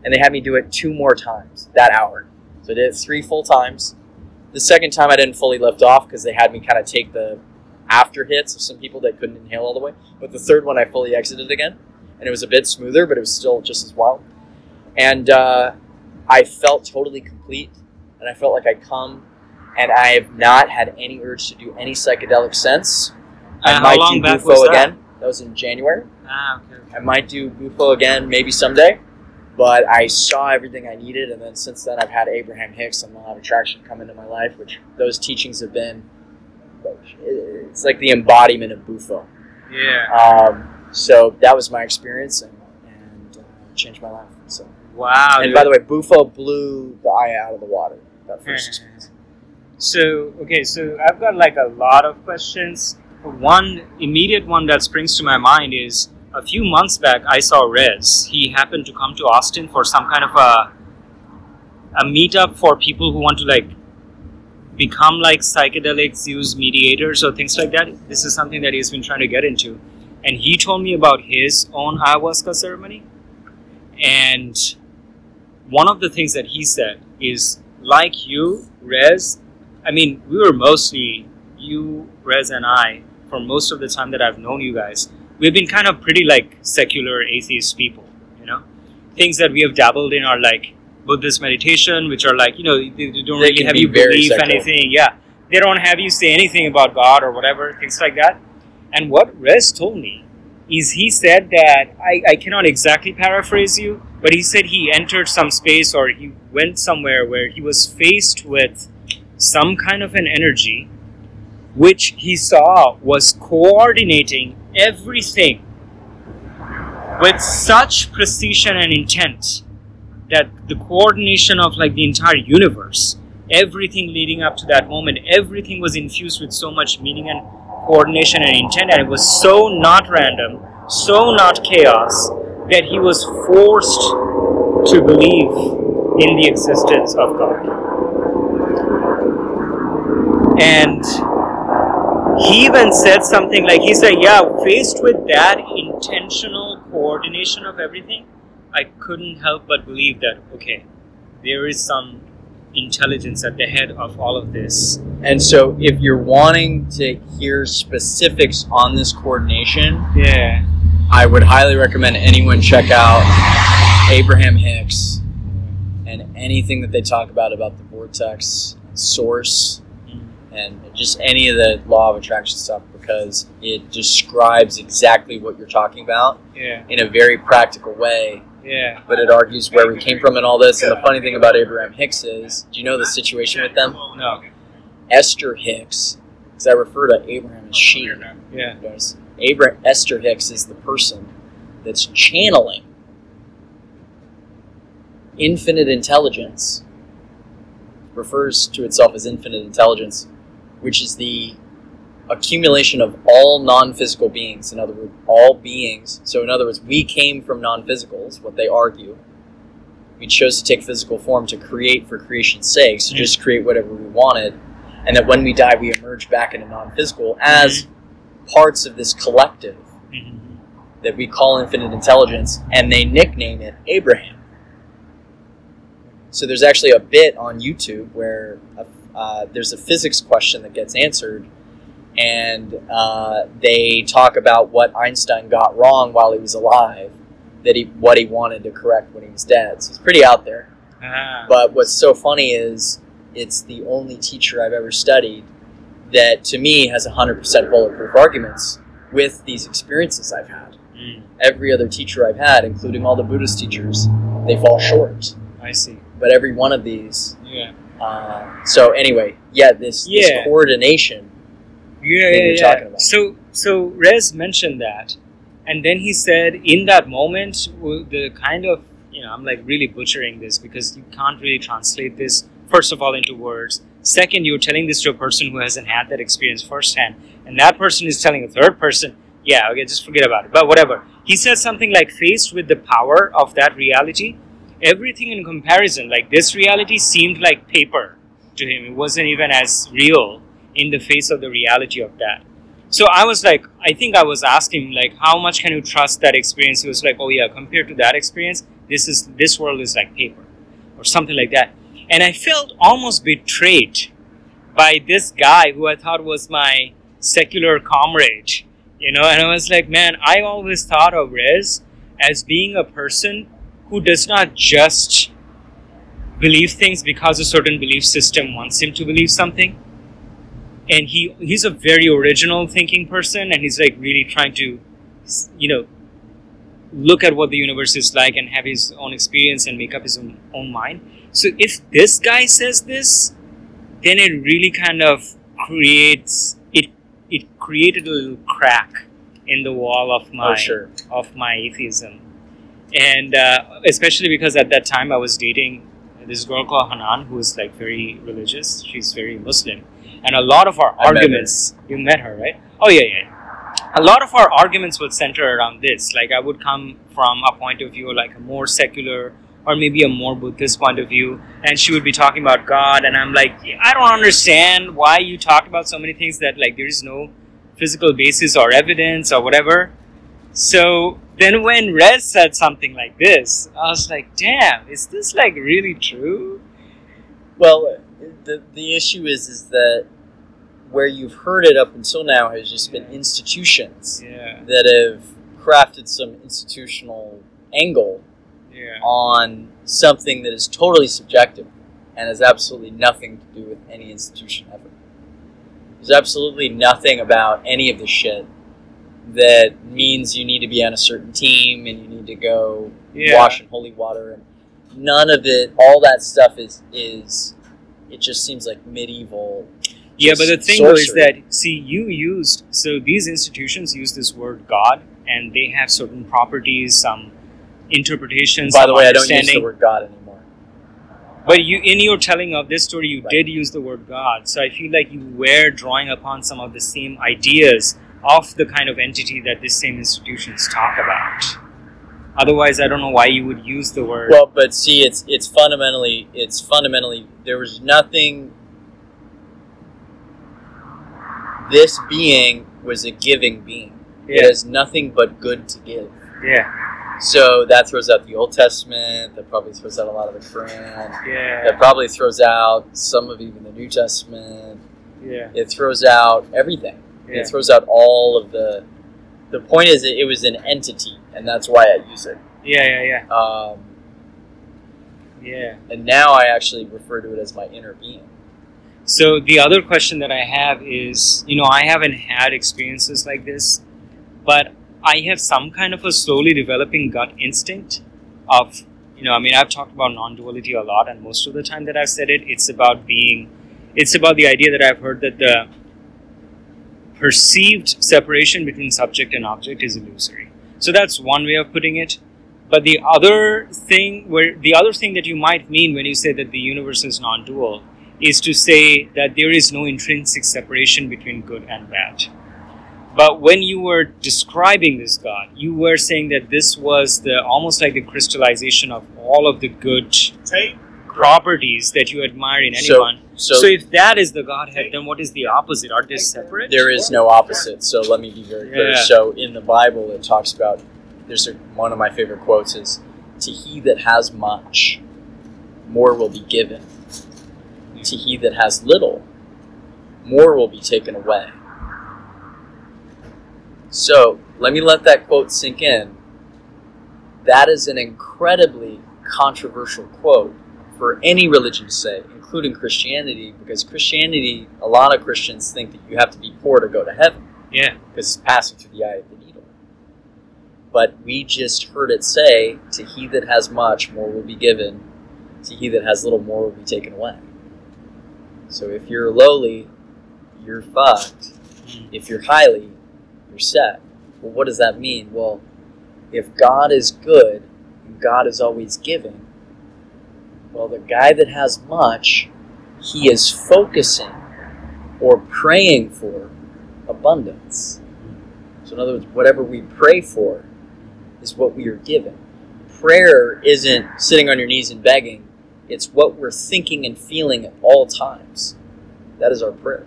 and they had me do it two more times that hour. So I did it three full times. The second time I didn't fully lift off because they had me kind of take the after hits of some people that couldn't inhale all the way. But the third one I fully exited again, and it was a bit smoother, but it was still just as wild. And uh, I felt totally complete, and I felt like I'd come, and I have not had any urge to do any psychedelic since. I Uh, might do Bufo was that? again. That was in January. Ah, okay. okay. I might do Bufo again, maybe someday. But I saw everything I needed, and then since then I've had Abraham Hicks and Law of Attraction come into my life, which those teachings have been. It's like the embodiment of Bufo. Yeah. Um, so that was my experience, and, and uh, changed my life. So, Wow. and dude. by the way, Bufo blew the aya out of the water. That first experience. So okay, so I've got like a lot of questions. One immediate one that springs to my mind is a few months back I saw Rez. He happened to come to Austin for some kind of a a meetup for people who want to like become like psychedelics use mediators or things like that. This is something that he's been trying to get into. And he told me about his own ayahuasca ceremony. And one of the things that he said is like you, Rez, I mean, we were mostly you, Rez, and I for most of the time that I've known you guys. We've been kind of pretty like secular atheist people, you know. Things that we have dabbled in are like Buddhist meditation, which are like you know they, they don't They really have you believe anything. Yeah, they don't have you say anything about God or whatever things like that. And what Rez told me is he said that I, I cannot exactly paraphrase you, but he said he entered some space or he went somewhere where he was faced with some kind of an energy which he saw was coordinating everything with such precision and intent that the coordination of like the entire universe everything leading up to that moment everything was infused with so much meaning and coordination and intent and it was so not random so not chaos that he was forced to believe in the existence of god. And he even said something like he said yeah faced with that intentional coordination of everything i couldn't help but believe that okay there is some intelligence at the head of all of this. And so, if you're wanting to hear specifics on this coordination, yeah. I would highly recommend anyone check out Abraham Hicks mm-hmm. and anything that they talk about about the vortex, source, and just any of the law of attraction stuff because it describes exactly what you're talking about yeah in a very practical way. yeah But it argues where we came from and all this. And the funny thing about Abraham Hicks is, do you know the situation with them? no Esther Hicks because I refer to Abraham as she. Yeah. Notice Abra- Esther Hicks is the person that's channeling infinite intelligence. Refers to itself as infinite intelligence, which is the accumulation of all non-physical beings. In other words, all beings. So, in other words, we came from non-physicals. What they argue. We chose to take physical form to create for creation's sake, so just create whatever we wanted, and that when we die, we emerge back into non-physical as parts of this collective that we call infinite intelligence, and they nickname it Abraham. So there's actually a bit on YouTube where a, uh, there's a physics question that gets answered, and uh, they talk about what Einstein got wrong while he was alive, that he what he wanted to correct when he was dead. So it's pretty out there. Ah. But what's so funny is it's the only teacher I've ever studied that to me has 100% bulletproof arguments with these experiences I've had. Mm, Every other teacher I've had, including all the Buddhist teachers, they fall short. I see. But every one of these. Yeah. Uh, so anyway, yeah, this, this coordination. Yeah, that yeah, you're yeah. talking about. So, so Rez mentioned that, and then he said, in that moment, the kind of you know, I'm like really butchering this because you can't really translate this first of all into words. Second, you're telling this to a person who hasn't had that experience firsthand, and that person is telling a third person, "Yeah, okay, just forget about it." But whatever. He said something like, "Faced with the power of that reality, everything in comparison, like this reality, seemed like paper to him. It wasn't even as real." in the face of the reality of that. So I was like, I think I was asking like, how much can you trust that experience? He was like, oh yeah, compared to that experience, this is this world is like paper, or something like that. And I felt almost betrayed by this guy who I thought was my secular comrade, you know. And I was like, man, I always thought of Rez as being a person who does not just believe things because a certain belief system wants him to believe something. And he he's a very original thinking person and he's like really trying to you know look at what the universe is like and have his own experience and make up his own, own mind. So if this guy says this then it really kind of creates it it created a little crack in the wall of oh, my Oh, sure. of my atheism and uh, especially because at that time i was dating this girl called hanan who is like very religious. She's very muslim. And a lot of our I met arguments you met her right? Oh yeah yeah. A lot of our arguments would center around this. Like i would come from a point of view like a more secular or maybe a more buddhist point of view. And she would be talking about god. And i'm like i don't understand why you talk about so many things that like there is no physical basis or evidence or whatever. So then when Rez said something like this, I was like, damn, is this like really true? Well, the, the issue is is that where you've heard it up until now has just been institutions Yeah, that have crafted some institutional angle yeah. on something that is totally subjective and has absolutely nothing to do with any institution ever. There's absolutely nothing about any of this shit that means you need to be on a certain team and you need to go Yeah. wash in holy water and none of it all that stuff is is it just seems like medieval Yeah, but the thing though is that see, you used so these institutions use this word God, and they have certain properties, some interpretations. by the way i don't use the word god anymore But you, in your telling of this story, you Right. did use the word God. So I feel like you were drawing upon some of the same ideas of the kind of entity that these same institutions talk about. Otherwise, I don't know why you would use the word. Well, but see, it's it's fundamentally it's fundamentally there was nothing. This being was a giving being. It has nothing but good to give. yeah, So that throws out the Old Testament. That probably throws out a lot of the Quran. yeah, That probably throws out some of even the New Testament. yeah, It throws out everything. Yeah. It throws out all of the. The point is, that it was an entity, and that's why I use it. Yeah, yeah, Um, yeah, yeah. and now I actually refer to it as my inner being. So the other question that I have is, you know, I haven't had experiences like this, but I have some kind of a slowly developing gut instinct of, you know, I mean, I've talked about non-duality a lot, and most of the time that I've said it, it's about being, it's about the idea that I've heard that the perceived separation between subject and object is illusory. So that's one way of putting it. But the other thing where the other thing that you might mean when you say that the universe is non-dual is to say that there is no intrinsic separation between good and bad. But when you were describing this God, you were saying that this was the almost like the crystallization of all of the good properties that you admire in anyone. So, So, if that is the Godhead, then what is the opposite? Are they separate? there is no opposite. So let me be very clear. Yeah. So in the Bible, it talks about. There's a, one of my favorite quotes is, "To he that has much, more will be given. To he that has little, more will be taken away." So let me let that quote sink in. That is an incredibly controversial quote for any religion to say, including Christianity, because Christianity, a lot of Christians think that you have to be poor to go to heaven Yeah. because it's passing through the eye of the needle. But we just heard it say, To he that has much, more will be given. To he that has little, more will be taken away. So if you're lowly, you're fucked. Hmm. If you're highly, you're set. Well, what does that mean? Well, if God is good and God is always giving, well, the guy that has much, he is focusing or praying for abundance. So, in other words, whatever we pray for is what we are given. Prayer isn't sitting on your knees and begging, it's what we're thinking and feeling at all times. That is our prayer.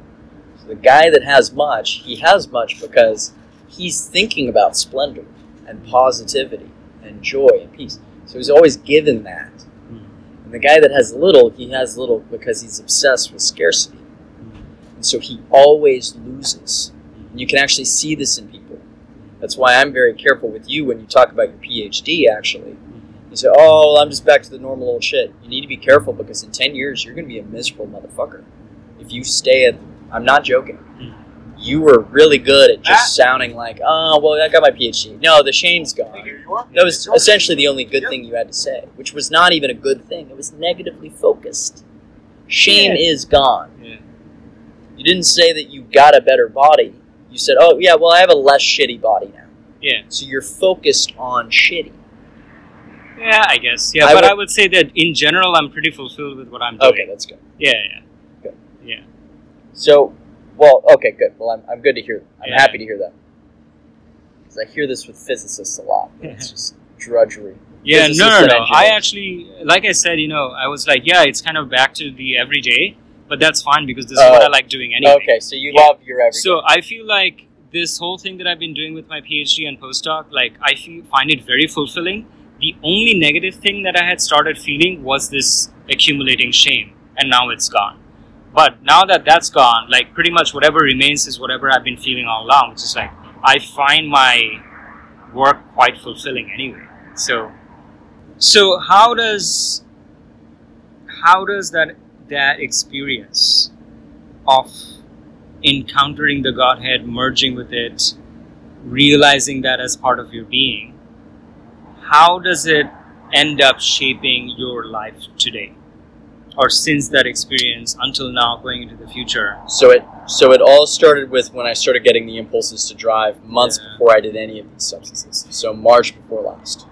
So, the guy that has much, he has much because he's thinking about splendor and positivity and joy and peace. So, he's always given that. And the guy that has little, he has little because he's obsessed with scarcity. And so he always loses. And you can actually see this in people. That's why I'm very careful with you when you talk about your PhD, actually. You say, oh, well, I'm just back to the normal old shit. You need to be careful because in 10 years, you're going to be a miserable motherfucker. If you stay at, I'm not joking. You were really good at just sounding like, oh, well, I got my PhD. No, the shame's gone. That was essentially the only good thing you had to say, which was not even a good thing. It was negatively focused. Shame Yeah. is gone. Yeah. You didn't say that you got a better body. You said, oh, yeah, well, I have a less shitty body now. Yeah. So you're focused on shitty. Yeah, I guess. Yeah, I but would- I would say that in general, I'm pretty fulfilled with what I'm doing. Okay, that's good. Yeah, yeah. Good. Yeah. So, well, okay, good. Well, I'm, I'm good to hear. I'm Yeah. happy to hear that. Because I hear this with physicists a lot. It's just drudgery. Yeah, Physicists no, no, no. I actually, like I said, you know, I was like, yeah, it's kind of back to the everyday, but that's fine because this is Oh. what I oh. like doing anyway. Okay, so you Yeah. love your everyday. So I feel like this whole thing that I've been doing with my PhD and postdoc, like I feel, find it very fulfilling. The only negative thing that I had started feeling was this accumulating shame, and now it's gone. But now that that's gone, like pretty much whatever remains is whatever I've been feeling all along, which is like I find my work quite fulfilling anyway. So, so how does how does that that experience of encountering the Godhead, merging with it, realizing that as part of your being, how does it end up shaping your life today? Or since that experience until now, going into the future? So it so it all started with when I started getting the impulses to drive months Yeah. before I did any of these substances. So March before last.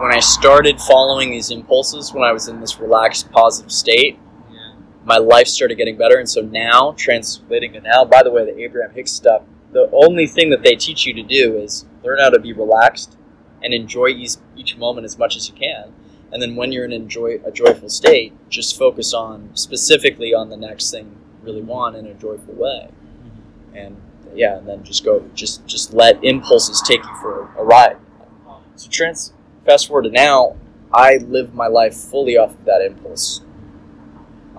When I started following these impulses, when I was in this relaxed, positive state, Yeah. my life started getting better. And so now, translating it now, by the way, the Abraham Hicks stuff, the only thing that they teach you to do is learn how to be relaxed and enjoy each, each moment as much as you can. And then when you're in enjoy, a joyful state, just focus on specifically on the next thing you really want in a joyful way. And yeah, and then just go, just just let impulses take you for a ride. So trans, fast forward to now, I live my life fully off of that impulse.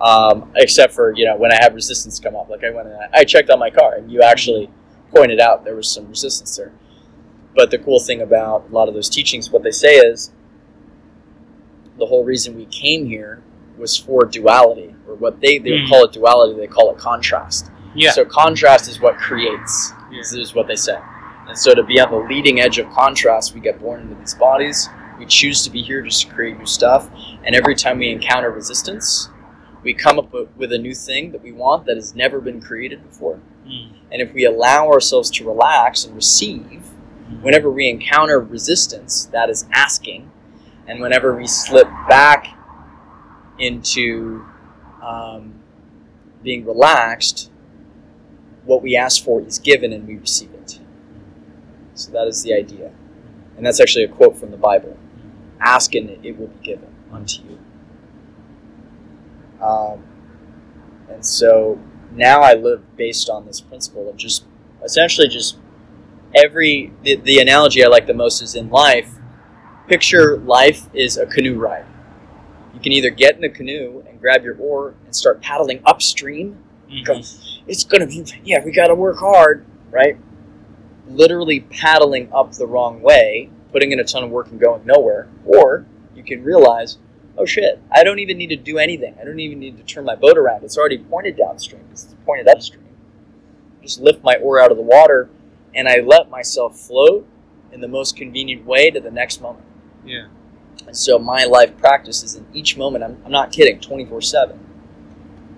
Um, except for you know when I have resistance come up, like I went and I, I checked on my car, and you actually pointed out there was some resistance there. But the cool thing about a lot of those teachings, what they say is, the whole reason we came here was for duality, or what they they Mhm. call it duality, they call it contrast. Yeah. So contrast is what creates. Yeah. This is what they say. And so to be on the leading edge of contrast, we get born into these bodies. We choose to be here just to create new stuff. And every time we encounter resistance, we come up with- with a new thing that we want that has never been created before. Mm. And if we allow ourselves to relax and receive, whenever we encounter resistance, that is asking. And whenever we slip back into um, being relaxed, what we ask for is given and we receive it. So that is the idea. And that's actually a quote from the Bible Ask and it will be given unto you. Um, and so now I live based on this principle of just essentially just every the, the analogy I like the most is in life. Picture life is a canoe ride. You can either get in the canoe and grab your oar and start paddling upstream. Mhm. Go, it's gonna be yeah, we gotta work hard, right? Literally paddling up the wrong way, putting in a ton of work and going nowhere. Or you can realize, oh shit, I don't even need to do anything. I don't even need to turn my boat around. It's already pointed downstream because it's pointed upstream. Just lift my oar out of the water and I let myself float in the most convenient way to the next moment. Yeah. And so my life practice is in each moment, I'm, I'm not kidding, 24 7.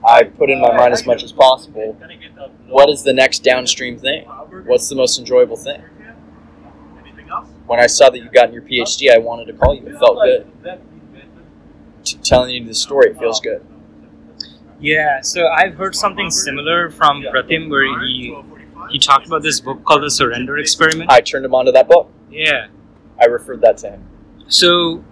I put in my mind as much as possible what is the next downstream thing? What's the most enjoyable thing? Anything else? When I saw that you got your PhD, I wanted to call you. It felt good. T- telling you the story, it feels good. Yeah, so I've heard something similar from Pratim where he he talked about this book called The Surrender Experiment. I turned him onto that book. Yeah. I referred that to him. So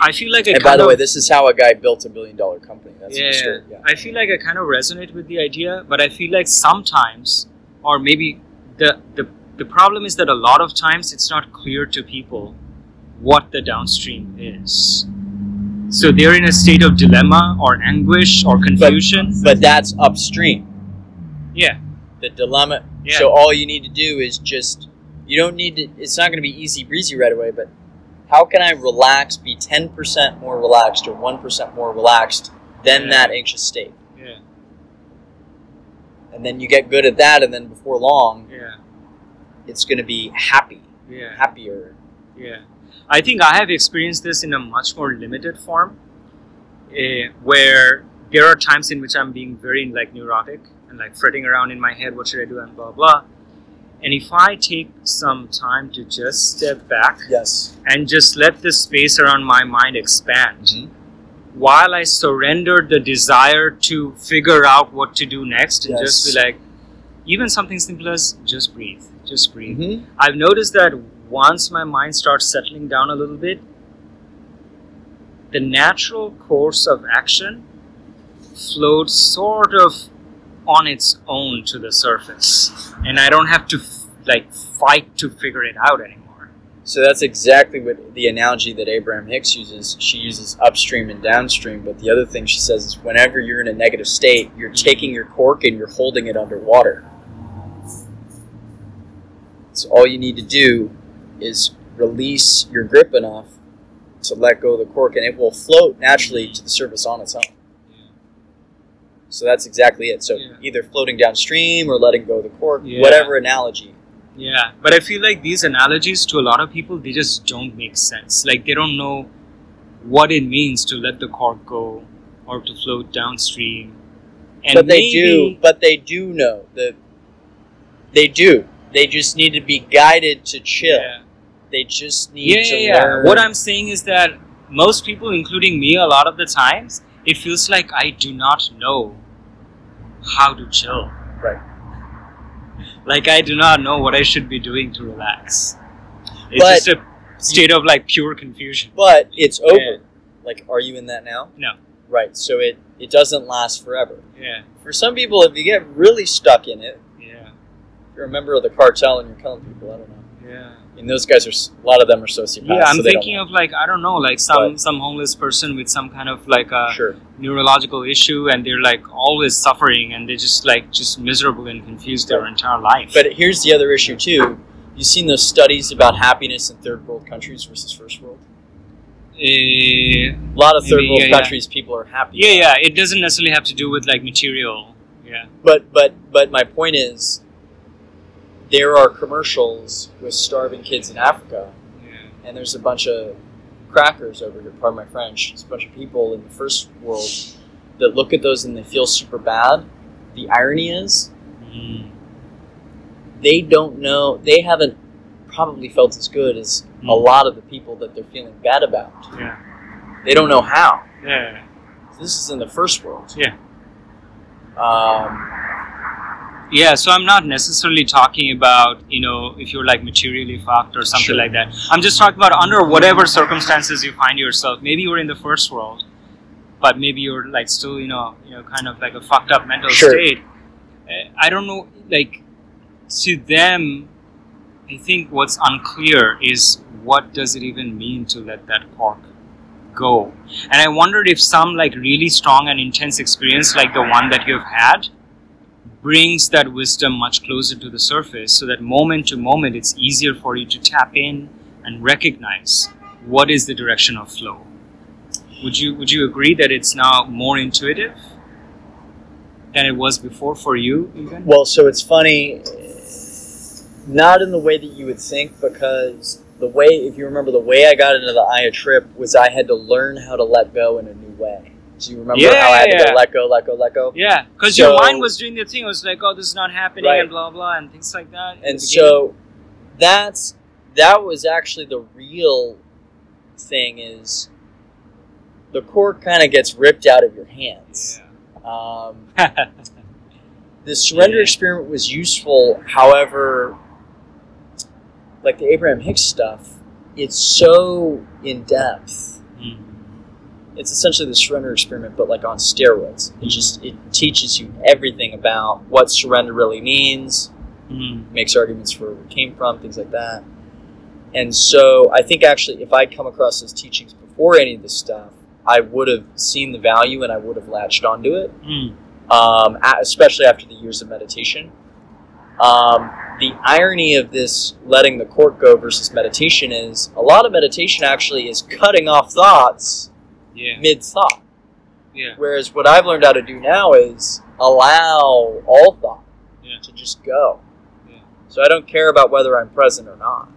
I feel like I And by the way, this is how a guy built a billion dollar company. That's yeah, story. Yeah. I feel like I kind of resonate with the idea, but I feel like sometimes, or maybe the the the problem is that a lot of times it's not clear to people what the downstream is. So they're in a state of dilemma or anguish or confusion. But that's upstream. yeah, The dilemma. Yeah. So all you need to do is just. You don't need to. It's not going to be easy breezy right away, but how can I relax, be 10% more relaxed or 1% more relaxed than Yeah. that anxious state? yeah, And then you get good at that, and then before long, yeah, it's going to be happy, yeah. happier. Yeah, I think I have experienced this in a much more limited form, eh, where there are times in which I'm being very like neurotic and like fretting around in my head, what should I do, and blah blah. And if I take some time to just step back Yes. and just let the space around my mind expand, Mhm. while I surrender the desire to figure out what to do next, and just be like, even something simple as just breathe, just breathe. Mm-hmm. I've noticed that once my mind starts settling down a little bit, the natural course of action floats sort of on its own to the surface, and I don't have to f- like fight to figure it out anymore. So that's exactly what the analogy that Abraham Hicks uses. She uses upstream and downstream, but the other thing she says is whenever you're in a negative state, you're taking your cork and you're holding it underwater. So all you need to do is release your grip enough to let go of the cork, and it will float naturally to the surface on its own. So that's exactly it. So Yeah. either floating downstream or letting go of the cork, Yeah. whatever analogy. Yeah, but I feel like these analogies to a lot of people they just don't make sense. Like they don't know what it means to let the cork go or to float downstream. And but they do but they do know that they do they just need to be guided to chill Yeah. they just need yeah, to yeah, yeah. learn What I'm saying is that most people, including me, a lot of the times, it feels like I do not know how to chill. Right. Like I do not know what I should be doing to relax. It's But- just a state of like pure confusion. but it's over Yeah. like are you in that now No. right so it it doesn't last forever Yeah, for some people if you get really stuck in it yeah, if you're a member of the cartel and you're killing people i don't know yeah. Mean, those guys are a lot of them are sociopaths. Yeah, I'm so thinking of like I don't know, like some But- some homeless person with some kind of like a sure neurological issue, and they're like always suffering, and they're just like just miserable and confused their entire life. but here's the other issue too you've seen those studies about happiness in third world countries versus first world Eh, a lot of third Maybe, world yeah, yeah. countries people are happy yeah, yeah. It doesn't necessarily have to do with like material. Yeah, But but but my point is, there are commercials with starving kids in Africa, yeah, and there's a bunch of crackers over here. Pardon my French. There's a bunch of people in the first world that look at those and they feel super bad. The irony is, Mm. they don't know they haven't probably felt as good as a Mm. lot of the people that they're feeling bad about Yeah. they don't know how Yeah. this is in the first world Yeah. um, Yeah, so I'm not necessarily talking about, you know, if you're like materially fucked or something Sure. like that. I'm just talking about under whatever circumstances you find yourself. Maybe you're in the first world, but maybe you're like still, you know, you know, kind of like a fucked up mental Sure. state. I don't know, like to them, I think what's unclear is what does it even mean to let that cork go? And I wondered if some like really strong and intense experience like the one that you've had brings that wisdom much closer to the surface so that moment to moment it's easier for you to tap in and recognize what is the direction of flow. Would you would you agree that it's now more intuitive than it was before for you even? Well so it's funny not in the way that you would think because the way if you remember the way i got into the aya trip was i had to learn how to let go in a new way do you remember Yeah, how i had to go let go let go let go yeah because your mind was doing the thing it was like oh this is not happening Right. and blah blah and things like that and so that's that was actually the real thing is the cork kind of gets ripped out of your hands um, yeah. the surrender Yeah. experiment was useful however like the abraham hicks stuff it's so in depth. It's essentially the surrender experiment but like on steroids it just it teaches you everything about what surrender really means Mm. makes arguments for where it came from, things like that. And so I think actually, if I'd come across those teachings before any of this stuff, I would have seen the value and I would have latched onto it, Mm. um, especially after the years of meditation. Um, the irony of this letting the court go versus meditation is a lot of meditation actually is cutting off thoughts yeah mid thought. yeah Whereas what I've learned how to do now is allow all thought Yeah. to just go. Yeah. So I don't care about whether I'm present or not.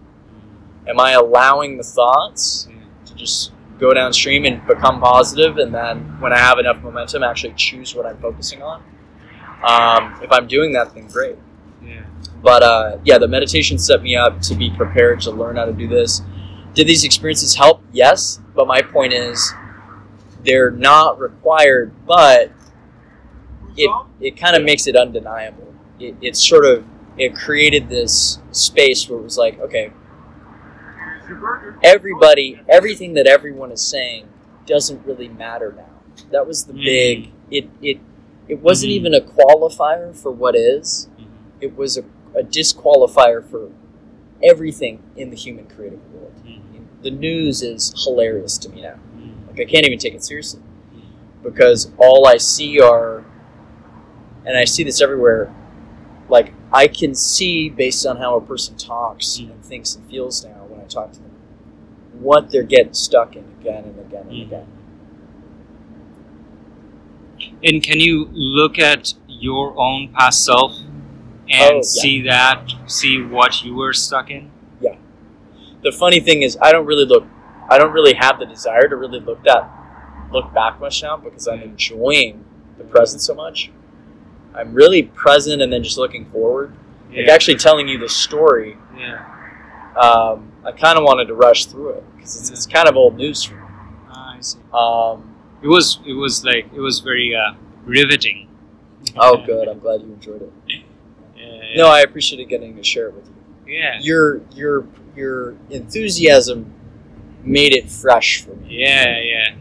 Am I allowing the thoughts to just go downstream and become positive, and then when I have enough momentum, actually choose what I'm focusing on? Um, if I'm doing that, then great. yeah But uh, yeah, the meditation set me up to be prepared to learn how to do this. Did these experiences help? Yes. But my point is, they're not required, but it, it kind of makes it undeniable. It, it sort of it created this space where it was like, okay, everybody, everything that everyone is saying doesn't really matter now. That was the Mm. big. It it it wasn't Mhm. even a qualifier for what is Mhm. it was a, a disqualifier for everything in the human creative world. Mhm. The news is hilarious to me now. Like I can't even take it seriously because all I see are, and I see this everywhere. Like I can see based on how a person talks Mm. and thinks and feels now when I talk to them, what they're getting stuck in again and again and Mm. again. And can you look at your own past self and Oh, yeah. see that, see what you were stuck in? Yeah. The funny thing is I don't really look I don't really have the desire to really look that look back much now because I'm enjoying the present so much. I'm really present and then just looking forward. Like actually telling you the story, yeah. um, I kind of wanted to rush through it because it's, it's kind of old news for me. Ah, I see. Um, It was, it was like, it was very uh, riveting. oh, good. I'm glad you enjoyed it. Yeah, No, I appreciated getting to share it with you. yeah, Your your your enthusiasm made it fresh for me. yeah, yeah.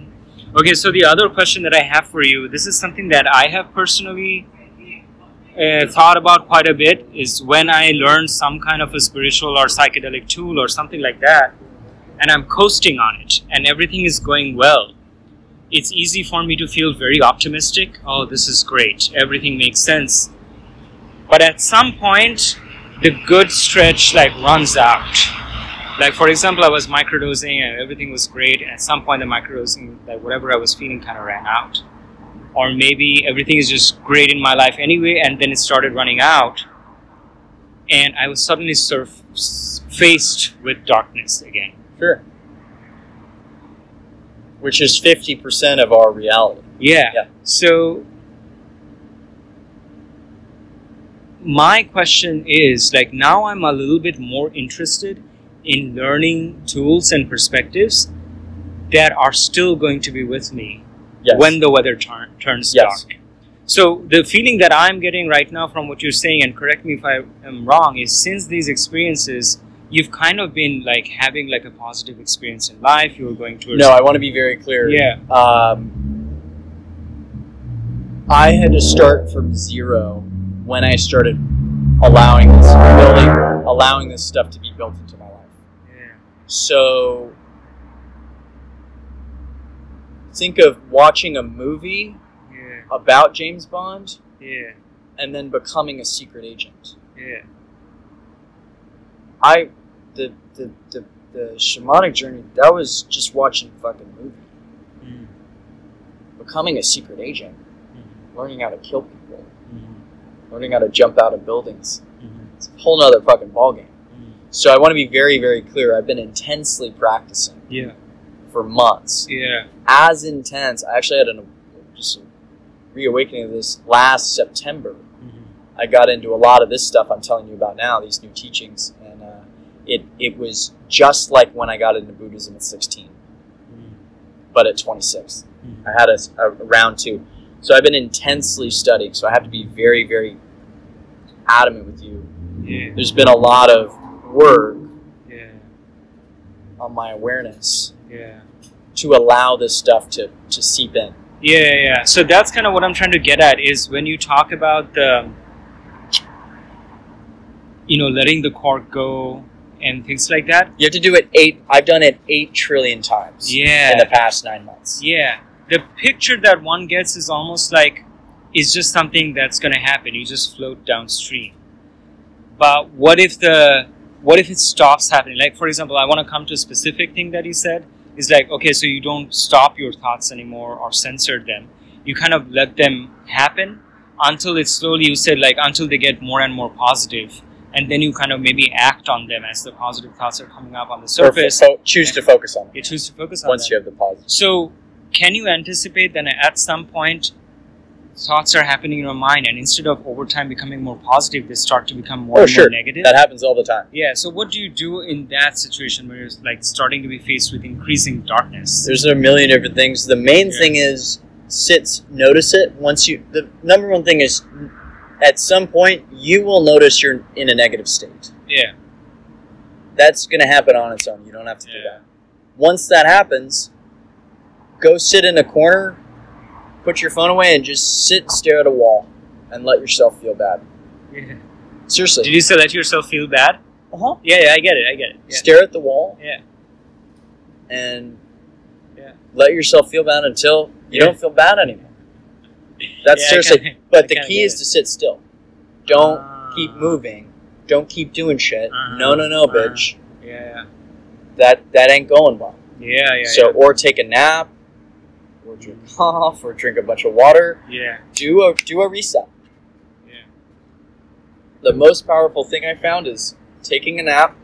Okay, so the other question that I have for you, this is something that I have personally uh, thought about quite a bit, is when I learn some kind of a spiritual or psychedelic tool or something like that, and I'm coasting on it, and everything is going well. It's easy for me to feel very optimistic. Oh, this is great. Everything makes sense. But at some point, the good stretch like runs out. Like for example, I was microdosing and everything was great. And at some point, the microdosing, like whatever I was feeling, kind of ran out. Or maybe everything is just great in my life anyway, and then it started running out, and I was suddenly surf- faced with darkness again. Sure. Which is fifty percent of our reality. Yeah. Yeah. So my question is like now I'm a little bit more interested in learning tools and perspectives that are still going to be with me Yes. when the weather turn, turns Yes. dark. So the feeling that I'm getting right now from what you're saying, and correct me if I am wrong, is since these experiences, you've kind of been like having like a positive experience in life. You were going towards no, I want to be very clear. yeah, Um, I had to start from zero when I started allowing this building, allowing this stuff to be built into my So think of watching a movie yeah, about James Bond yeah, and then becoming a secret agent. yeah, I the the the, the shamanic journey that was just watching a fucking movie. mm, Becoming a secret agent, mm, learning how to kill people, mm, learning how to jump out of buildings. It's a whole nother fucking ballgame. So I want to be very, very clear. I've been intensely practicing yeah, for months. yeah, As intense. I actually had an just a reawakening of this last September. mhm, I got into a lot of this stuff I'm telling you about now, these new teachings, and uh, it it was just like when I got into Buddhism at 16, mm, but at 26. mm. I had a, a round two, so I've been intensely studying. So I have to be very, very adamant with you. yeah, There's been a lot of work yeah, on my awareness yeah. to allow this stuff to, to seep in. Yeah, yeah. So that's kind of what I'm trying to get at is when you talk about the, you know, letting the cork go and things like that. You have to do it eight. I've done it eight trillion times Yeah. in the past nine months. Yeah. The picture that one gets is almost like it's just something that's going to happen. You just float downstream. But what if the what if it stops happening? Like for example, I want to come to a specific thing that you said is like okay, so you don't stop your thoughts anymore or censor them. You kind of let them happen until it slowly you said like until they get more and more positive and then you kind of maybe act on them as the positive thoughts are coming up on the surface. fo- choose to focus on You choose to focus on once them. you have the positive. So, can you anticipate that at some point thoughts are happening in your mind, and instead of over time becoming more positive, they start to become more Oh, and sure. more negative? That happens all the time. yeah. So, what do you do in that situation where you're like starting to be faced with increasing darkness? There's a million different things. The main Yeah. thing is sit, notice it. Once you, the number one thing is, at some point you will notice you're in a negative state. Yeah. That's going to happen on its own. You don't have to do that. Once that happens, go sit in a corner, put your phone away, and just sit and stare at a wall, and let yourself feel bad. yeah. Seriously. Did you say let yourself feel bad? uh-huh. Yeah, yeah, I get it. I get it. Yeah. Stare at the wall Yeah. and Yeah. let yourself feel bad until you Yeah. don't feel bad anymore. That's Yeah, seriously. kinda- but I the key is it. to sit still. Don't Ah. keep moving. Don't keep doing shit. Uh-huh. No, no, no, Uh-huh. bitch. Yeah, That that ain't going well. yeah, yeah, so, or take a nap, or drink off, or drink a bunch of water. yeah, Do a do a reset. yeah, The most powerful thing I found is taking a nap.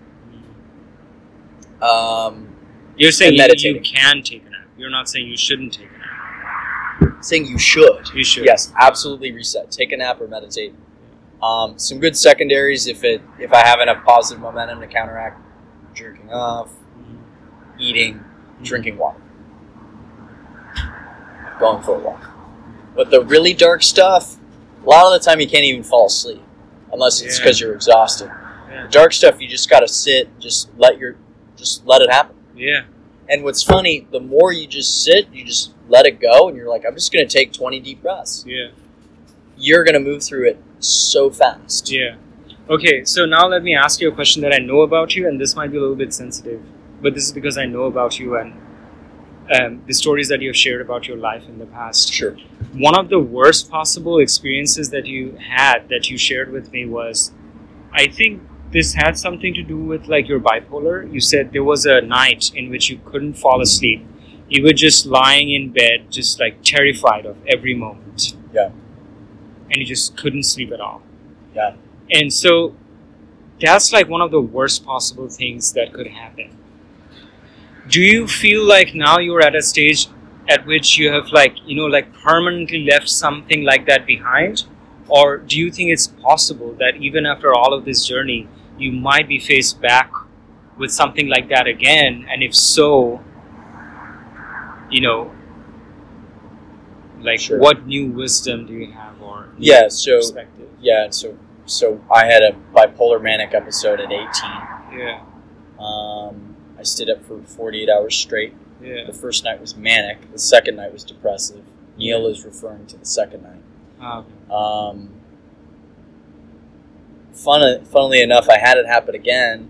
Um, You're saying you, you can take a nap. You're not saying you shouldn't take a nap. saying you should. You should. Yes, absolutely reset. Take a nap or meditate. Um, some good secondaries if it if I have enough positive momentum to counteract jerking off, Mhm. eating, drinking water, going for a walk. But the really dark stuff, a lot of the time you can't even fall asleep unless it's Yeah. because you're exhausted. Yeah. Dark stuff you just gotta sit, just let your just let it happen. Yeah. And what's funny, the more you just sit, you just let it go, and you're like, I'm just gonna take 20 deep breaths. Yeah. You're gonna move through it so fast. Yeah. Okay, so now let me ask you a question that I know about you, and this might be a little bit sensitive, but this is because I know about you and um, the stories that you have shared about your life in the past. Sure. One of the worst possible experiences that you had that you shared with me was I think this had something to do with like your bipolar. You said there was a night in which you couldn't fall asleep. You were just lying in bed, just like terrified of every moment. Yeah. And you just couldn't sleep at all. Yeah. And so that's like one of the worst possible things that could happen. Do you feel like now you're at a stage at which you have like, you know, like permanently left something like that behind? or do you think it's possible that even after all of this journey, you might be faced back with something like that again? And if so, you know, like Sure. what new wisdom do you have or Yeah, so perspective? yeah, so so I had a bipolar manic episode at 18. Yeah, Um, I stayed up for 48 hours straight. yeah. The first night was manic. The second night was depressive. Neil is referring to the second night. Ah, Um, fun, funnily enough, I had it happen again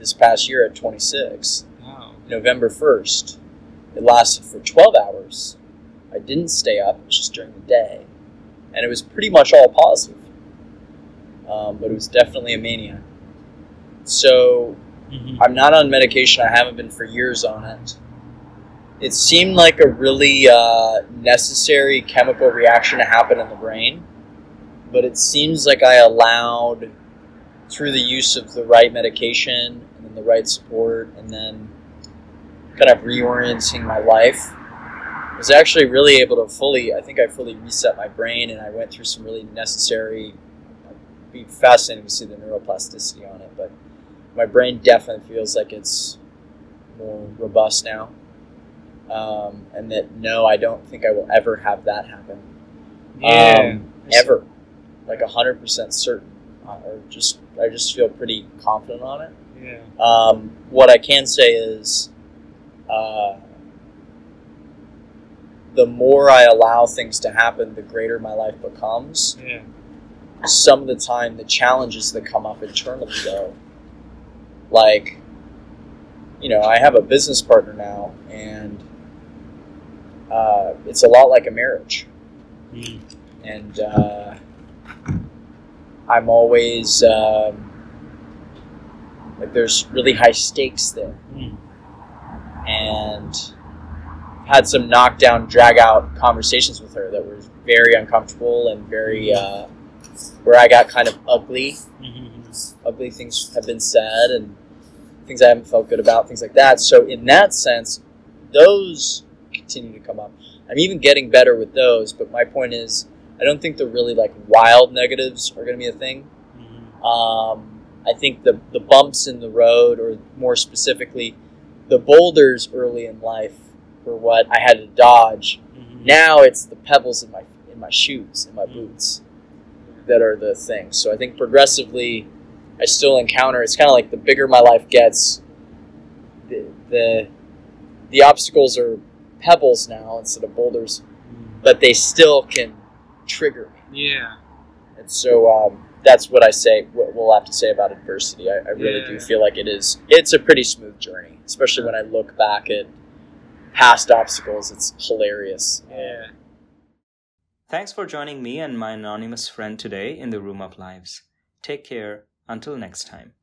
this past year at 26, wow. November 1st. It lasted for 12 hours. I didn't stay up, it was just during the day. And it was pretty much all positive. Um, but it was definitely a mania. So Mhm. I'm not on medication. I haven't been for years on it. It seemed like a really uh, necessary chemical reaction to happen in the brain, but it seems like I allowed, through the use of the right medication and then the right support, and then kind of reorienting my life, was actually really able to fully. I think I fully reset my brain, and I went through some really necessary. Be fascinating to see the neuroplasticity on it, but my brain definitely feels like it's more robust now. Um, and that no, I don't think I will ever have that happen. Yeah. Um, ever, like hundred percent certain, or just I just feel pretty confident on it. Yeah. Um, what I can say is, uh, the more I allow things to happen, the greater my life becomes Yeah. some of the time the challenges that come up internally though like you know i have a business partner now and uh, it's a lot like a marriage Mm. and uh, i'm always um, like there's really high stakes there Mm. and had some knockdown drag out conversations with her that were very uncomfortable and very uh, where i got kind of ugly Mhm. Ugly things have been said and things I haven't felt good about, things like that. So in that sense, those continue to come up. I'm even getting better with those, but my point is, I don't think the really like wild negatives are going to be a thing. Mhm. Um, I think the the bumps in the road, or more specifically, the boulders early in life, were what I had to dodge. Mhm. Now it's the pebbles in my in my shoes, in my Mm. boots that are the thing. So I think progressively, I still encounter. It's kind of like the bigger my life gets, the the, the obstacles are pebbles now instead of boulders, Mm. but they still can trigger me. Yeah. And so um, that's what I say. What we'll have to say about adversity. I, I really do feel like it is. It's a pretty smooth journey, especially when I look back at past obstacles. It's hilarious. Yeah. Thanks for joining me and my anonymous friend today in the Room of Lives. Take care. Until next time.